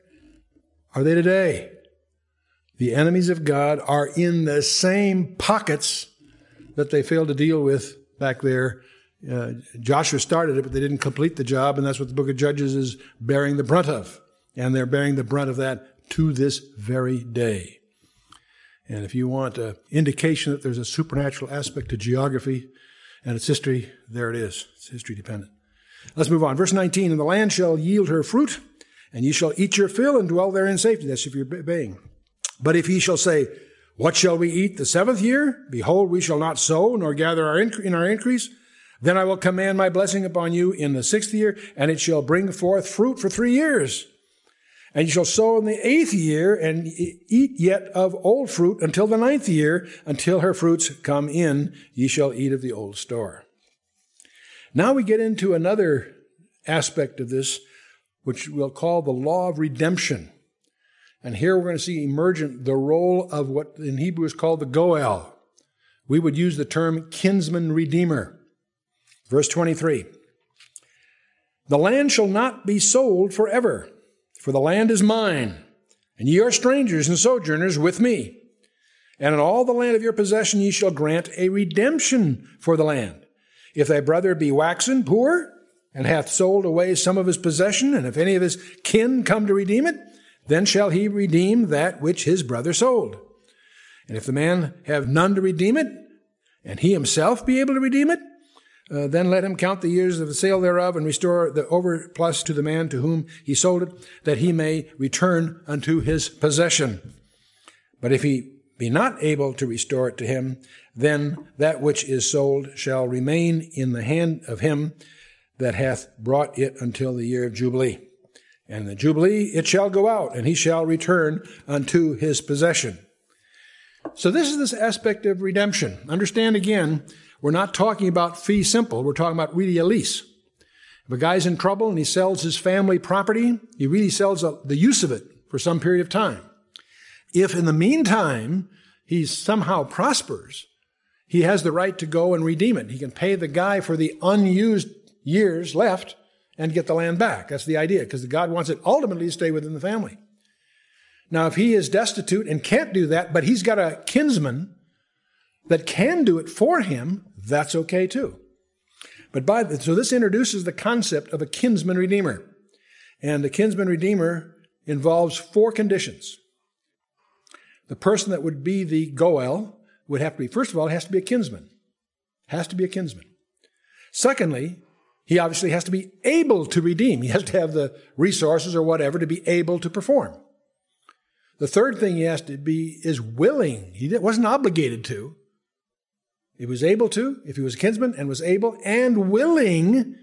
are they today? The enemies of God are in the same pockets that they failed to deal with back there. Uh, Joshua started it, but they didn't complete the job, and that's what the book of Judges is bearing the brunt of. And they're bearing the brunt of that to this very day. And if you want an indication that there's a supernatural aspect to geography and its history, there it is. It's history dependent. Let's move on. Verse 19, And the land shall yield her fruit, and ye shall eat your fill and dwell there in safety. That's if you're obeying. But if ye shall say, what shall we eat the seventh year? Behold, we shall not sow nor gather our inc- in our increase. Then I will command my blessing upon you in the sixth year, and it shall bring forth fruit for three years. And you shall sow in the eighth year and eat yet of old fruit until the ninth year, until her fruits come in, ye shall eat of the old store. Now we get into another aspect of this, which we'll call the law of redemption. And here we're going to see emergent the role of what in Hebrew is called the Goel. We would use the term kinsman redeemer. Verse 23. The land shall not be sold forever, for the land is mine, and ye are strangers and sojourners with me. And in all the land of your possession ye shall grant a redemption for the land. If thy brother be waxen poor, and hath sold away some of his possession, and if any of his kin come to redeem it, then shall he redeem that which his brother sold. And if the man have none to redeem it, and he himself be able to redeem it, uh, then let him count the years of the sale thereof and restore the overplus to the man to whom he sold it, that he may return unto his possession. But if he be not able to restore it to him, then that which is sold shall remain in the hand of him that hath brought it until the year of Jubilee. And the Jubilee it shall go out, and he shall return unto his possession. So this is this aspect of redemption. Understand again, we're not talking about fee simple, we're talking about lease. If a guy's in trouble and he sells his family property, he really sells the use of it for some period of time. If in the meantime he somehow prospers, he has the right to go and redeem it. He can pay the guy for the unused years left and get the land back. That's the idea, because God wants it ultimately to stay within the family. Now, if he is destitute and can't do that, but he's got a kinsman that can do it for him, that's okay too. But by the, so this introduces the concept of a kinsman redeemer. And the kinsman redeemer involves four conditions. The person that would be the Goel would have to be, first of all, it has to be a kinsman. Has to be a kinsman. Secondly, he obviously has to be able to redeem. He has to have the resources or whatever to be able to perform. The third thing he has to be is willing. He wasn't obligated to. He was able to, if he was a kinsman and was able and willing,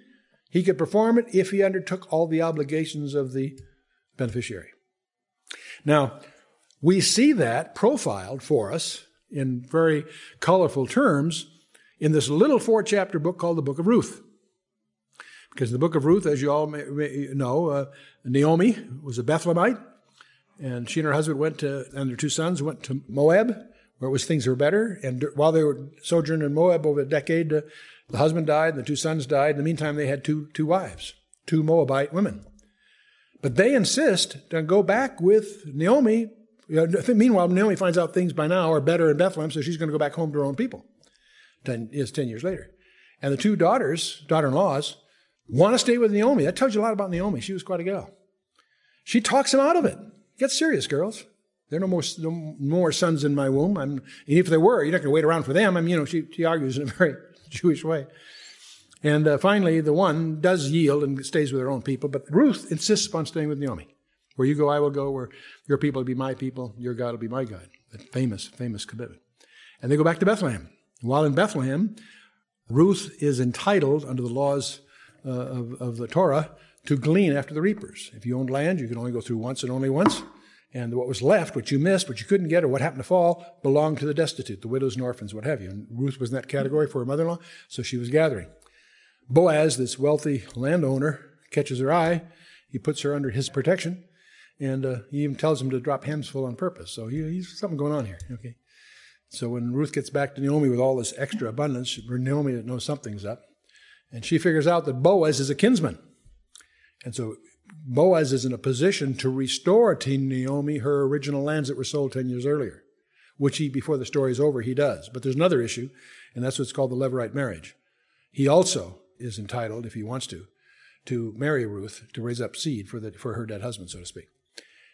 he could perform it if he undertook all the obligations of the beneficiary. Now, we see that profiled for us in very colorful terms in this little four chapter book called the Book of Ruth. Because in the book of Ruth, as you all may, may know, uh, Naomi was a Bethlehemite, and she and her husband went to, and their two sons went to Moab, where it was things were better. And while they were sojourning in Moab over a decade, uh, the husband died, and the two sons died. In the meantime, they had two two wives, two Moabite women. But they insist to go back with Naomi. Meanwhile, Naomi finds out things by now are better in Bethlehem, so she's going to go back home to her own people. Ten is ten years later, and the two daughters, daughter-in-laws, Want to stay with Naomi. That tells you a lot about Naomi. She was quite a gal. She talks him out of it. Get serious, girls. There are no more, no more sons in my womb. I'm, if there were, you're not going to wait around for them. I mean, you know, she, she argues in a very Jewish way. And uh, finally, the one does yield and stays with her own people, but Ruth insists upon staying with Naomi. Where you go, I will go. Where your people will be my people, your God will be my God. That famous, famous commitment. And they go back to Bethlehem. While in Bethlehem, Ruth is entitled under the laws uh, of, of the Torah to glean after the reapers. If you owned land, you could only go through once and only once. And what was left, what you missed, what you couldn't get, or what happened to fall, belonged to the destitute, the widows and orphans, what have you. And Ruth was in that category for her mother in law, so she was gathering. Boaz, this wealthy landowner, catches her eye. He puts her under his protection, and uh, he even tells him to drop handfuls on purpose. So he, he's something going on here. Okay. So when Ruth gets back to Naomi with all this extra abundance, Naomi knows something's up, and she figures out that Boaz is a kinsman, and so Boaz is in a position to restore to Naomi her original lands that were sold ten years earlier, which he, before the story is over, he does. But there's another issue, and that's what's called the Levirate marriage. He also is entitled, if he wants to, to marry Ruth to raise up seed for, the, for her dead husband, so to speak.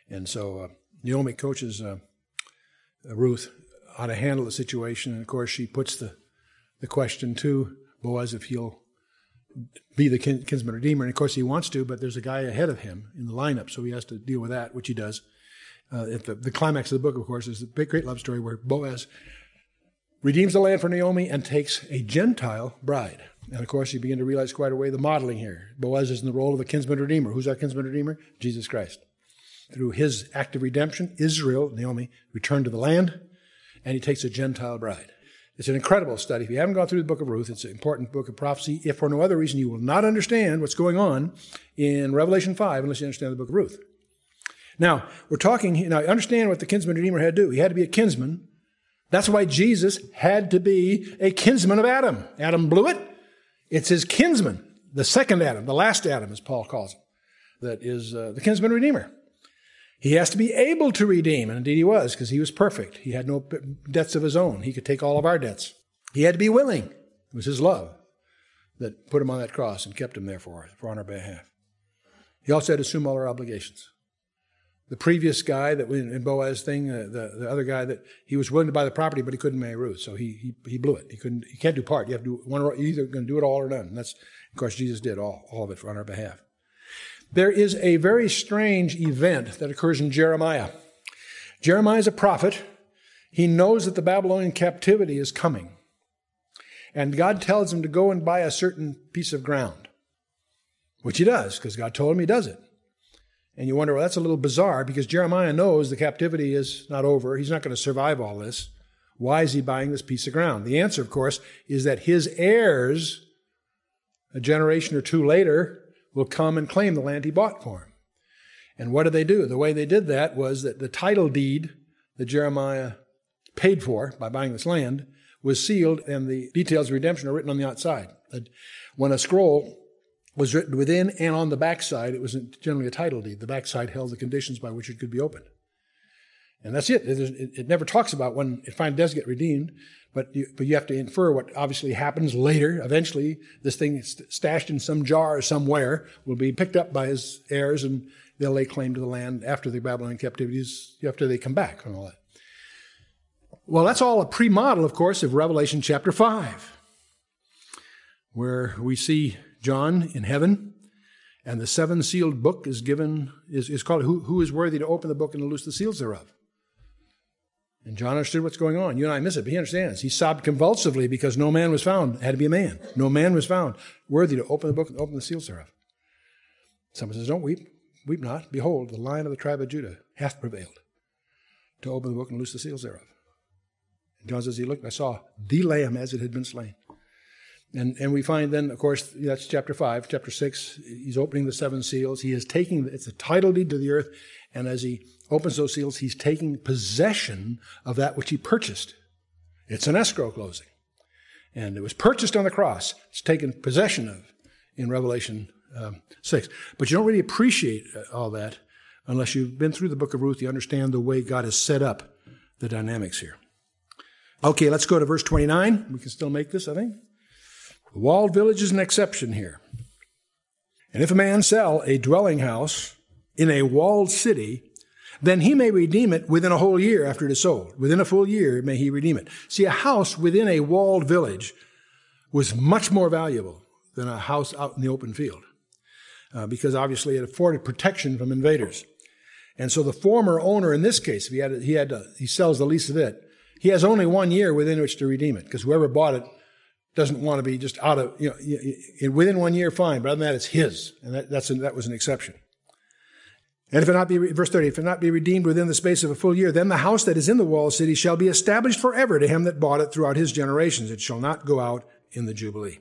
And so uh, Naomi coaches uh, Ruth how to handle the situation. And of course, she puts the, the question to Boaz if he'll be the kin- kinsman redeemer. And of course, he wants to, but there's a guy ahead of him in the lineup, so he has to deal with that, which he does. Uh, the, the, climax of the book, of course, is the big, great love story where Boaz redeems the land for Naomi and takes a Gentile bride. And of course, you begin to realize quite a way the modeling here. Boaz is in the role of a kinsman redeemer. Who's our kinsman redeemer? Jesus Christ. Through his act of redemption, Israel, Naomi, returned to the land, and he takes a Gentile bride. It's an incredible study. If you haven't gone through the book of Ruth, it's an important book of prophecy. If for no other reason, you will not understand what's going on in Revelation 5 unless you understand the book of Ruth. Now, we're talking, now understand what the kinsman redeemer had to do. He had to be a kinsman. That's why Jesus had to be a kinsman of Adam. Adam blew it. It's his kinsman, the second Adam, the last Adam, as Paul calls him, that is uh, the kinsman redeemer. He has to be able to redeem, and indeed he was, because he was perfect. He had no debts of his own. He could take all of our debts. He had to be willing. It was his love that put him on that cross and kept him there for us, for on our behalf. He also had to assume all our obligations. The previous guy that in Boaz thing, uh, the, the other guy that he was willing to buy the property, but he couldn't marry Ruth, so he, he, he blew it. He couldn't. He can't do part. You have to do one. You're either going to do it all or none. And that's, of course, Jesus did all, all of it for, on our behalf. There is a very strange event that occurs in Jeremiah. Jeremiah is a prophet. He knows that the Babylonian captivity is coming. And God tells him to go and buy a certain piece of ground, which he does, because God told him he does it. And you wonder, well, that's a little bizarre because Jeremiah knows the captivity is not over. He's not going to survive all this. Why is he buying this piece of ground? The answer, of course, is that his heirs, a generation or two later, will come and claim the land he bought for him. And what did they do? The way they did that was that the title deed that Jeremiah paid for by buying this land was sealed, and the details of redemption are written on the outside. When a scroll was written within and on the backside, it was generally a title deed. The backside held the conditions by which it could be opened. And that's it. It, it never talks about when it finally does get redeemed, but you, but you have to infer what obviously happens later. Eventually, this thing stashed in some jar somewhere will be picked up by his heirs, and they'll lay claim to the land after the Babylonian captivities, after they come back and all that. Well, that's all a pre-model, of course, of Revelation chapter 5, where we see John in heaven, and the seven sealed book is given, is, is called, who, who is worthy to open the book and to loose the seals thereof? And John understood what's going on. You and I miss it, but he understands. He sobbed convulsively because no man was found. It had to be a man. No man was found worthy to open the book and open the seals thereof. Someone says, Don't weep. Weep not. Behold, the lion of the tribe of Judah hath prevailed to open the book and loose the seals thereof. And John says, He looked, I saw the lamb as it had been slain. And, and we find then, of course, that's chapter 5. Chapter 6, he's opening the seven seals. He is taking, it's a title deed to the earth. And as he opens those seals, he's taking possession of that which he purchased. It's an escrow closing. And it was purchased on the cross. It's taken possession of in Revelation um, 6. But you don't really appreciate uh, all that unless you've been through the book of Ruth. You understand the way God has set up the dynamics here. Okay, let's go to verse 29. We can still make this, I think. The walled village is an exception here. And if a man sell a dwelling house in a walled city, then he may redeem it within a whole year after it is sold. Within a full year may he redeem it. See, a house within a walled village was much more valuable than a house out in the open field, uh, because obviously it afforded protection from invaders. And so the former owner, in this case, if he had, he had, to, he sells the lease of it, he has only one year within which to redeem it, because whoever bought it doesn't want to be just out of, you know, within one year, fine, but other than that, it's his. And that, that's that was an exception. And if it not be, verse 30, if it not be redeemed within the space of a full year, then the house that is in the walled city shall be established forever to him that bought it throughout his generations. It shall not go out in the Jubilee.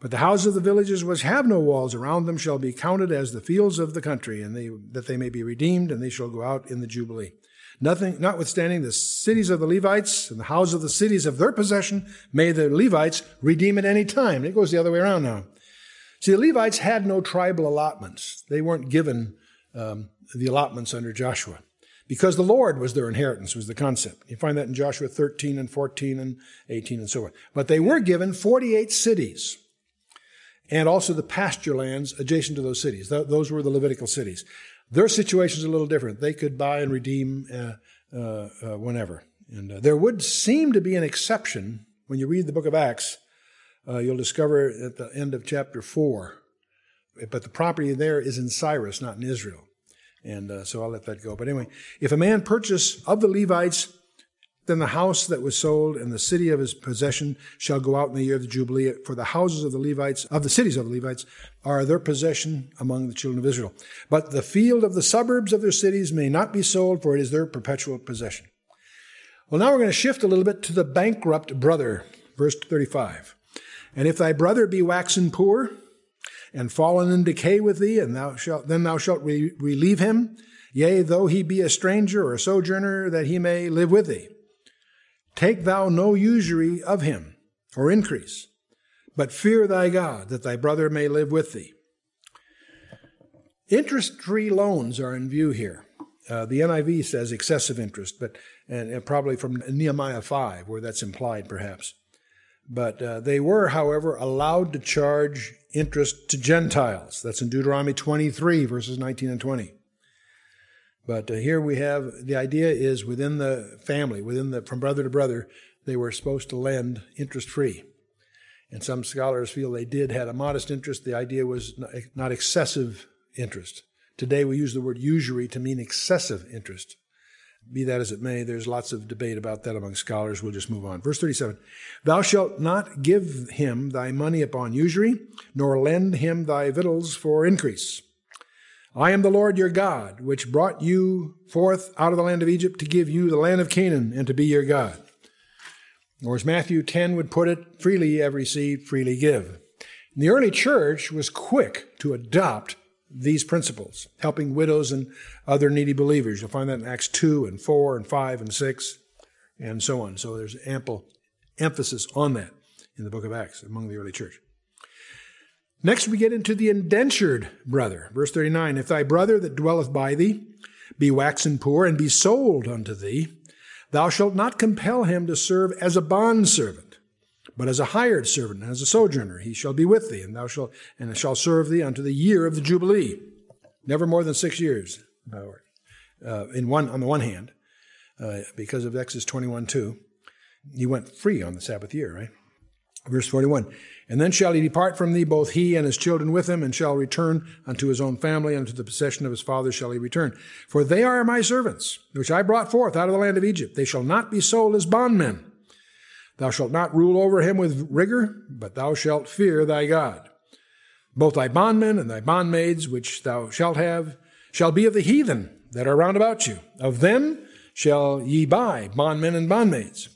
But the houses of the villages which have no walls around them shall be counted as the fields of the country, and they, that they may be redeemed, and they shall go out in the Jubilee. Nothing, notwithstanding the cities of the Levites and the houses of the cities of their possession, may the Levites redeem at any time. It goes the other way around now. See, the Levites had no tribal allotments. They weren't given um, the allotments under Joshua because the Lord was their inheritance, was the concept. You find that in Joshua 13 and 14 and 18 and so on. But they were given 48 cities and also the pasture lands adjacent to those cities. Those were the Levitical cities. Their situation is a little different. They could buy and redeem uh, uh, uh, whenever. And uh, there would seem to be an exception when you read the book of Acts. Uh, you'll discover at the end of chapter 4. But the property there is in Cyprus, not in Israel. And uh, so I'll let that go. But anyway, if a man purchase of the Levites then the house that was sold and the city of his possession shall go out in the year of the Jubilee. For the houses of the Levites, of the cities of the Levites, are their possession among the children of Israel. But the field of the suburbs of their cities may not be sold, for it is their perpetual possession. Well, now we're going to shift a little bit to the bankrupt brother, verse 35. And if thy brother be waxen poor, and fallen in decay with thee, and thou shalt, then thou shalt re- relieve him, yea, though he be a stranger or a sojourner, that he may live with thee. Take thou no usury of him, or increase, but fear thy God, that thy brother may live with thee. Interest free loans are in view here. Uh, the NIV says excessive interest, but and, and, probably from Nehemiah 5, where that's implied perhaps. But uh, they were, however, allowed to charge interest to Gentiles. That's in Deuteronomy 23, verses 19 and 20. But uh, here we have the idea is within the family, within the from brother to brother, they were supposed to lend interest free. And some scholars feel they did had a modest interest. The idea was not excessive interest. Today we use the word usury to mean excessive interest. Be that as it may, there's lots of debate about that among scholars. We'll just move on. Verse 37 Thou shalt not give him thy money upon usury, nor lend him thy victuals for increase. I am the Lord your God, which brought you forth out of the land of Egypt to give you the land of Canaan and to be your God. Or as Matthew 10 would put it, freely every receive, freely give. And the early church was quick to adopt these principles, helping widows and other needy believers. You'll find that in Acts 2 and 4 and 5 and 6 and so on. So there's ample emphasis on that in the book of Acts among the early church. Next, we get into the indentured brother. Verse 39 If thy brother that dwelleth by thee be waxen poor and be sold unto thee, thou shalt not compel him to serve as a bondservant, but as a hired servant and as a sojourner. He shall be with thee, and thou shalt and shall serve thee unto the year of the Jubilee. Never more than six years, uh, in one, on the one hand, uh, because of Exodus 21 2. He went free on the Sabbath year, right? Verse 41 And then shall he depart from thee, both he and his children with him, and shall return unto his own family, unto the possession of his father shall he return. For they are my servants, which I brought forth out of the land of Egypt. They shall not be sold as bondmen. Thou shalt not rule over him with rigor, but thou shalt fear thy God. Both thy bondmen and thy bondmaids, which thou shalt have, shall be of the heathen that are round about you. Of them shall ye buy bondmen and bondmaids.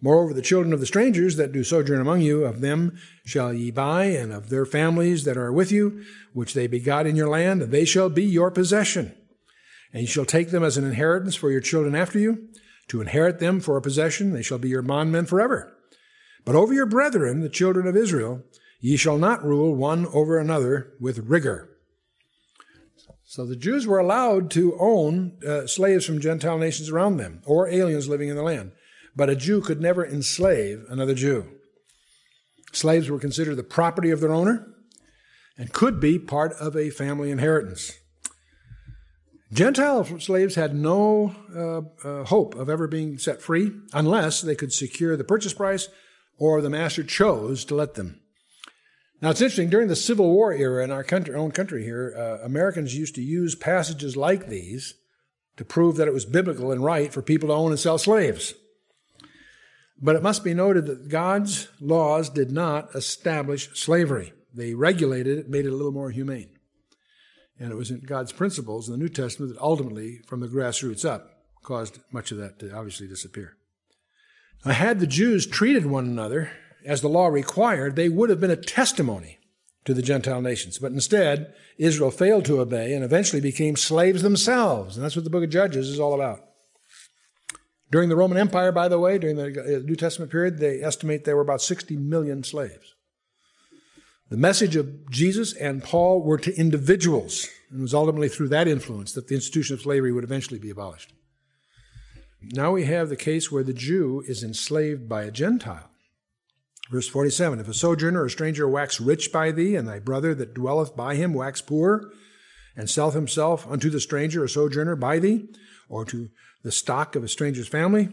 Moreover, the children of the strangers that do sojourn among you, of them shall ye buy, and of their families that are with you, which they begot in your land, they shall be your possession. And ye shall take them as an inheritance for your children after you, to inherit them for a possession. They shall be your bondmen forever. But over your brethren, the children of Israel, ye shall not rule one over another with rigor. So the Jews were allowed to own uh, slaves from Gentile nations around them, or aliens living in the land. But a Jew could never enslave another Jew. Slaves were considered the property of their owner and could be part of a family inheritance. Gentile slaves had no uh, uh, hope of ever being set free unless they could secure the purchase price or the master chose to let them. Now it's interesting, during the Civil War era in our country, own country here, uh, Americans used to use passages like these to prove that it was biblical and right for people to own and sell slaves. But it must be noted that God's laws did not establish slavery. They regulated it, made it a little more humane. And it was in God's principles in the New Testament that ultimately, from the grassroots up, caused much of that to obviously disappear. Now, had the Jews treated one another as the law required, they would have been a testimony to the Gentile nations. But instead, Israel failed to obey and eventually became slaves themselves. And that's what the book of Judges is all about. During the Roman Empire, by the way, during the New Testament period, they estimate there were about 60 million slaves. The message of Jesus and Paul were to individuals, and it was ultimately through that influence that the institution of slavery would eventually be abolished. Now we have the case where the Jew is enslaved by a Gentile. Verse 47 If a sojourner or stranger wax rich by thee, and thy brother that dwelleth by him wax poor, and sell himself unto the stranger or sojourner by thee, or to the stock of a stranger's family.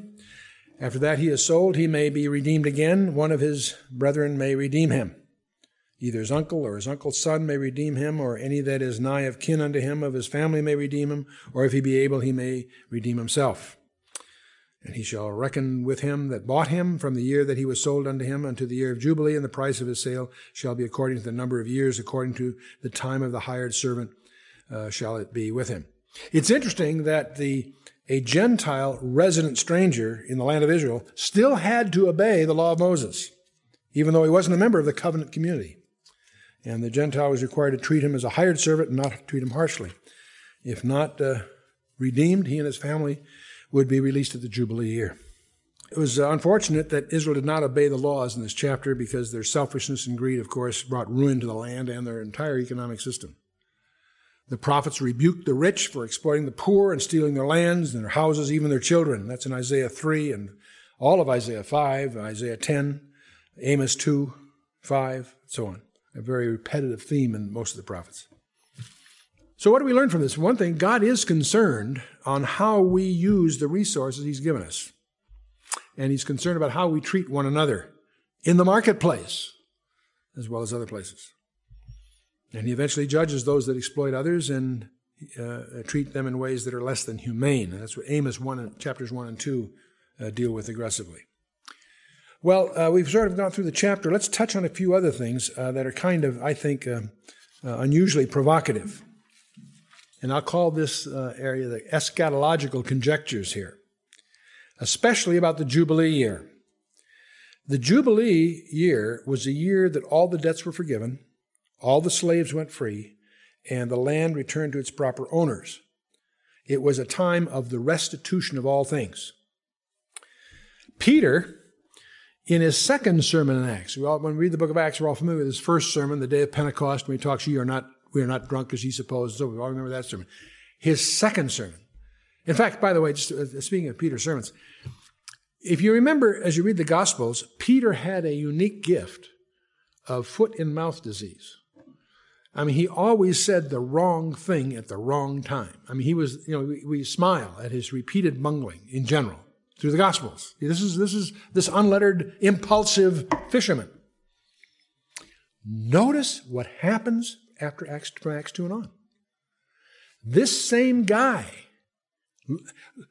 After that he is sold, he may be redeemed again. One of his brethren may redeem him. Either his uncle or his uncle's son may redeem him, or any that is nigh of kin unto him of his family may redeem him, or if he be able, he may redeem himself. And he shall reckon with him that bought him from the year that he was sold unto him unto the year of Jubilee, and the price of his sale shall be according to the number of years, according to the time of the hired servant uh, shall it be with him. It's interesting that the a Gentile resident stranger in the land of Israel still had to obey the law of Moses, even though he wasn't a member of the covenant community. And the Gentile was required to treat him as a hired servant and not treat him harshly. If not uh, redeemed, he and his family would be released at the Jubilee year. It was uh, unfortunate that Israel did not obey the laws in this chapter because their selfishness and greed, of course, brought ruin to the land and their entire economic system. The prophets rebuked the rich for exploiting the poor and stealing their lands and their houses, even their children. That's in Isaiah 3 and all of Isaiah 5, Isaiah 10, Amos 2, 5, so on. A very repetitive theme in most of the prophets. So, what do we learn from this? One thing, God is concerned on how we use the resources He's given us. And He's concerned about how we treat one another in the marketplace as well as other places. And he eventually judges those that exploit others and uh, treat them in ways that are less than humane. And that's what Amos 1 and, chapters 1 and 2 uh, deal with aggressively. Well, uh, we've sort of gone through the chapter. Let's touch on a few other things uh, that are kind of, I think, uh, uh, unusually provocative. And I'll call this area the eschatological conjectures here, especially about the Jubilee year. The Jubilee year was a year that all the debts were forgiven all the slaves went free, and the land returned to its proper owners. It was a time of the restitution of all things. Peter, in his second sermon in Acts, we all, when we read the book of Acts, we're all familiar with his first sermon, the day of Pentecost, when he talks, "You are not, we are not drunk as he supposed." So we all remember that sermon. His second sermon. In fact, by the way, just uh, speaking of Peter's sermons, if you remember as you read the Gospels, Peter had a unique gift of foot and mouth disease. I mean, he always said the wrong thing at the wrong time. I mean, he was, you know, we, we smile at his repeated bungling in general through the Gospels. This is, this is this unlettered, impulsive fisherman. Notice what happens after Acts, from Acts 2 and on. This same guy,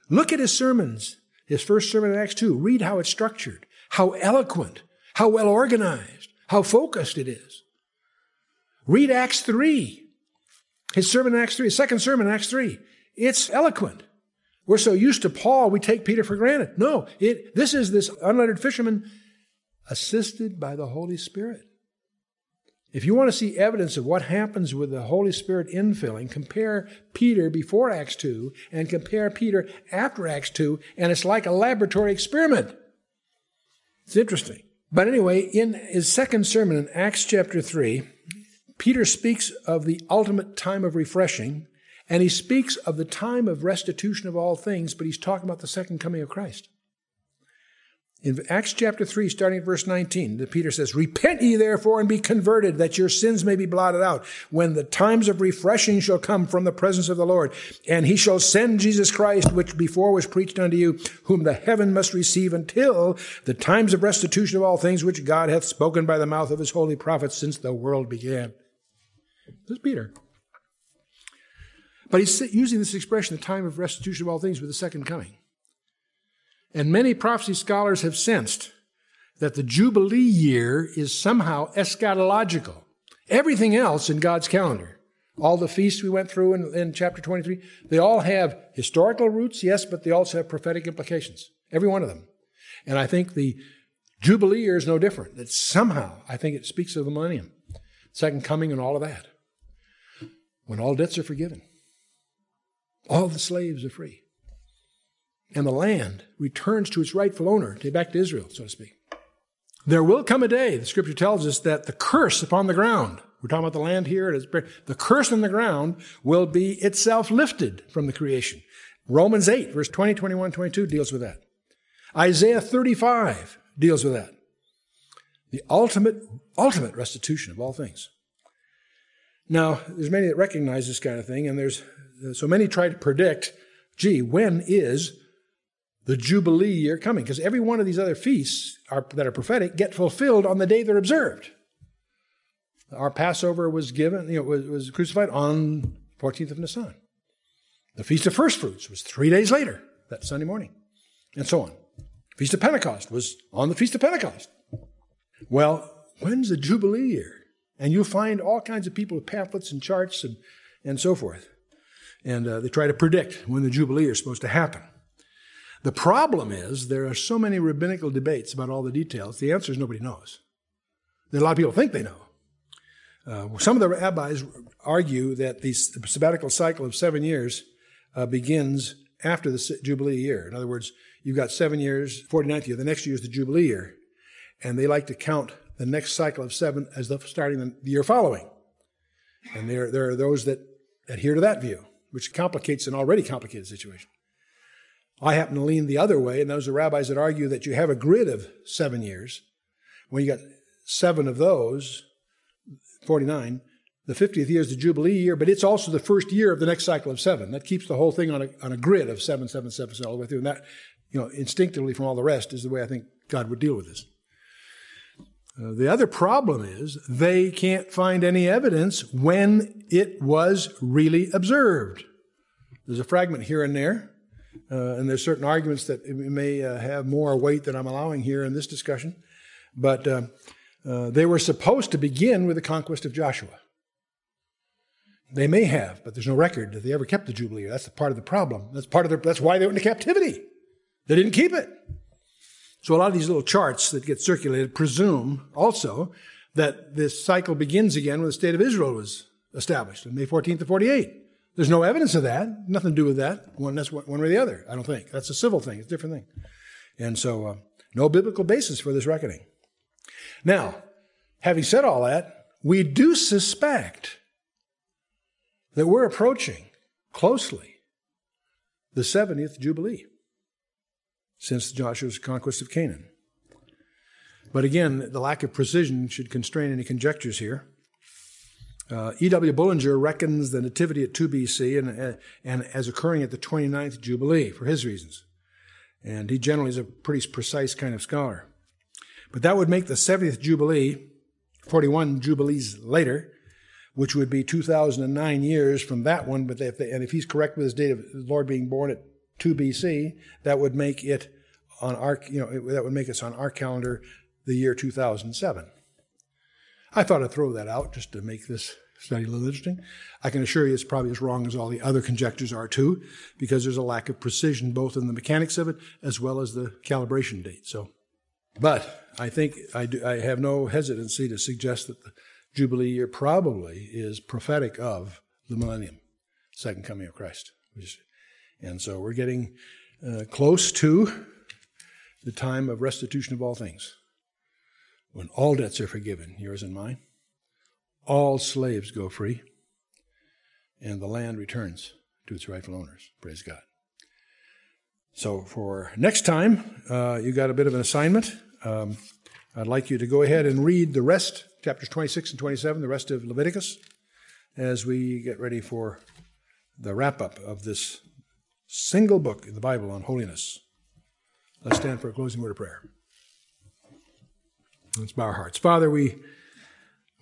look at his sermons, his first sermon in Acts 2. Read how it's structured, how eloquent, how well organized, how focused it is. Read Acts 3. His sermon in Acts 3, his second sermon in Acts 3. It's eloquent. We're so used to Paul, we take Peter for granted. No, it, this is this unlettered fisherman assisted by the Holy Spirit. If you want to see evidence of what happens with the Holy Spirit infilling, compare Peter before Acts 2 and compare Peter after Acts 2, and it's like a laboratory experiment. It's interesting. But anyway, in his second sermon in Acts chapter 3, Peter speaks of the ultimate time of refreshing, and he speaks of the time of restitution of all things, but he's talking about the second coming of Christ. In Acts chapter 3, starting at verse 19, Peter says, Repent ye therefore and be converted, that your sins may be blotted out, when the times of refreshing shall come from the presence of the Lord. And he shall send Jesus Christ, which before was preached unto you, whom the heaven must receive until the times of restitution of all things which God hath spoken by the mouth of his holy prophets since the world began. This is Peter. But he's using this expression, the time of restitution of all things, with the second coming. And many prophecy scholars have sensed that the Jubilee year is somehow eschatological. Everything else in God's calendar, all the feasts we went through in, in, chapter 23, they all have historical roots, yes, but they also have prophetic implications. Every one of them. And I think the Jubilee year is no different. That somehow, I think it speaks of the millennium, second coming, and all of that. When all debts are forgiven, all the slaves are free and the land returns to its rightful owner, back to Israel, so to speak. There will come a day, the scripture tells us, that the curse upon the ground, we're talking about the land here, the curse on the ground will be itself lifted from the creation. Romans 8, verse 20, 21, 22 deals with that. Isaiah 35 deals with that. The ultimate, ultimate restitution of all things. Now, there's many that recognize this kind of thing, and there's so many try to predict, gee, when is the Jubilee year coming, because every one of these other feasts are, that are prophetic get fulfilled on the day they're observed. Our Passover was given, you know, was, was crucified on 14th of Nisan. The Feast of First Fruits was three days later, that Sunday morning, and so on. Feast of Pentecost was on the Feast of Pentecost. Well, when's the Jubilee year? And you'll find all kinds of people with pamphlets and charts and, and so forth. And uh, they try to predict when the Jubilee is supposed to happen. The problem is there are so many rabbinical debates about all the details. The answer is nobody knows. A lot of people think they know. Uh, some of the rabbis argue that the sabbatical cycle of seven years uh, begins after the Jubilee year. In other words, you've got seven years, 49th year, the next year is the Jubilee year. And they like to count the next cycle of seven as the starting the year following. And there, there are those that adhere to that view, which complicates an already complicated situation. I happen to lean the other way, and those are rabbis that argue that you have a grid of seven years. When you got seven of those, 49, the 50th year is the Jubilee year, but it's also the first year of the next cycle of seven. That keeps the whole thing on a, on a grid of seven, seven, seven, seven, all the way through. And that, you know, instinctively from all the rest is the way I think God would deal with this. Uh, the other problem is they can't find any evidence when it was really observed. There's a fragment here and there uh, and there's certain arguments that may uh, have more weight than I'm allowing here in this discussion. But uh, uh, they were supposed to begin with the conquest of Joshua. They may have, but there's no record that they ever kept the Jubilee. That's part of the problem. That's part of their, that's why they went into captivity. They didn't keep it. So a lot of these little charts that get circulated presume also that this cycle begins again when the state of Israel was established on May 14th of 48. There's no evidence of that. Nothing to do with that. One, that's one, one or the other. I don't think that's a civil thing. It's a different thing. And so, uh, no biblical basis for this reckoning. Now, having said all that, we do suspect that we're approaching closely the 70th Jubilee since Joshua's conquest of Canaan. But again, the lack of precision should constrain any conjectures here. Uh, E.W. Bullinger reckons the Nativity at 2 BC and, uh, and as occurring at the 29th Jubilee for his reasons. And he generally is a pretty precise kind of scholar. But that would make the 70th Jubilee, 41 Jubilees later, which would be 2009 years from that one. But if they, and if he's correct with his date of the Lord being born at 2 BC, that would make it on our, you know, that would make us on our calendar the year 2007. I thought I'd throw that out just to make this study a little interesting. I can assure you it's probably as wrong as all the other conjectures are too, because there's a lack of precision both in the mechanics of it as well as the calibration date. So, but I think I, do, I have no hesitancy to suggest that the Jubilee year probably is prophetic of the millennium, second coming of Christ. And so we're getting uh, close to the time of restitution of all things when all debts are forgiven, yours and mine, all slaves go free, and the land returns to its rightful owners. Praise God. So for next time, uh, you got a bit of an assignment. Um, I'd like you to go ahead and read the rest, chapters 26 and 27, the rest of Leviticus, as we get ready for the wrap up of this single book in the Bible on holiness. Let's stand for a closing word of prayer. Let's bow our hearts. Father, we,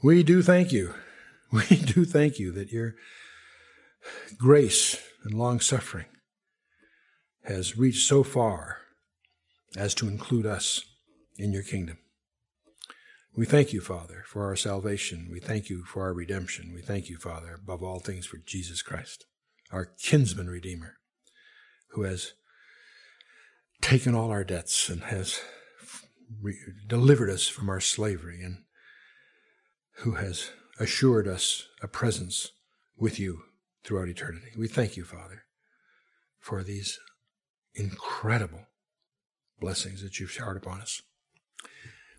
we do thank you. We do thank you that your grace and long suffering has reached so far as to include us in your kingdom. We thank you, Father, for our salvation. We thank you for our redemption. We thank you, Father, above all things for Jesus Christ, our kinsman redeemer, who has taken all our debts and has re- delivered us from our slavery and who has assured us a presence with you throughout eternity. We thank you, Father, for these incredible blessings that you've showered upon us.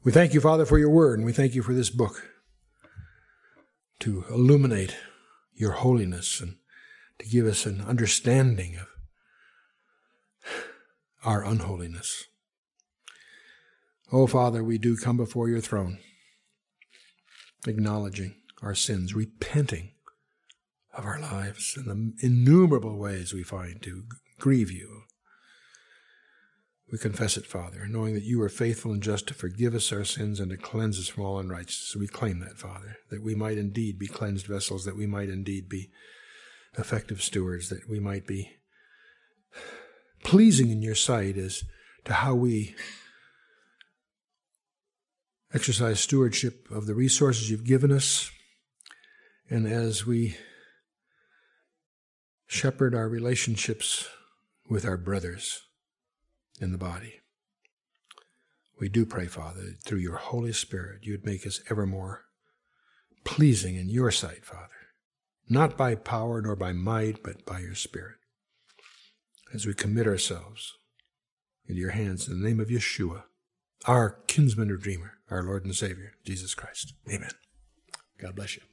We thank you, Father, for your word, and we thank you for this book to illuminate your holiness and to give us an understanding of our unholiness. Oh, Father, we do come before your throne, acknowledging our sins, repenting of our lives and the innumerable ways we find to grieve you. We confess it, Father, knowing that you are faithful and just to forgive us our sins and to cleanse us from all unrighteousness. We claim that, Father, that we might indeed be cleansed vessels, that we might indeed be effective stewards, that we might be pleasing in your sight as to how we exercise stewardship of the resources you've given us, and as we shepherd our relationships with our brothers in the body. We do pray, Father, that through your Holy Spirit, you would make us ever more pleasing in your sight, Father, not by power nor by might, but by your Spirit. As we commit ourselves into your hands in the name of Yeshua, our kinsman redeemer, our Lord and Savior, Jesus Christ. Amen. God bless you.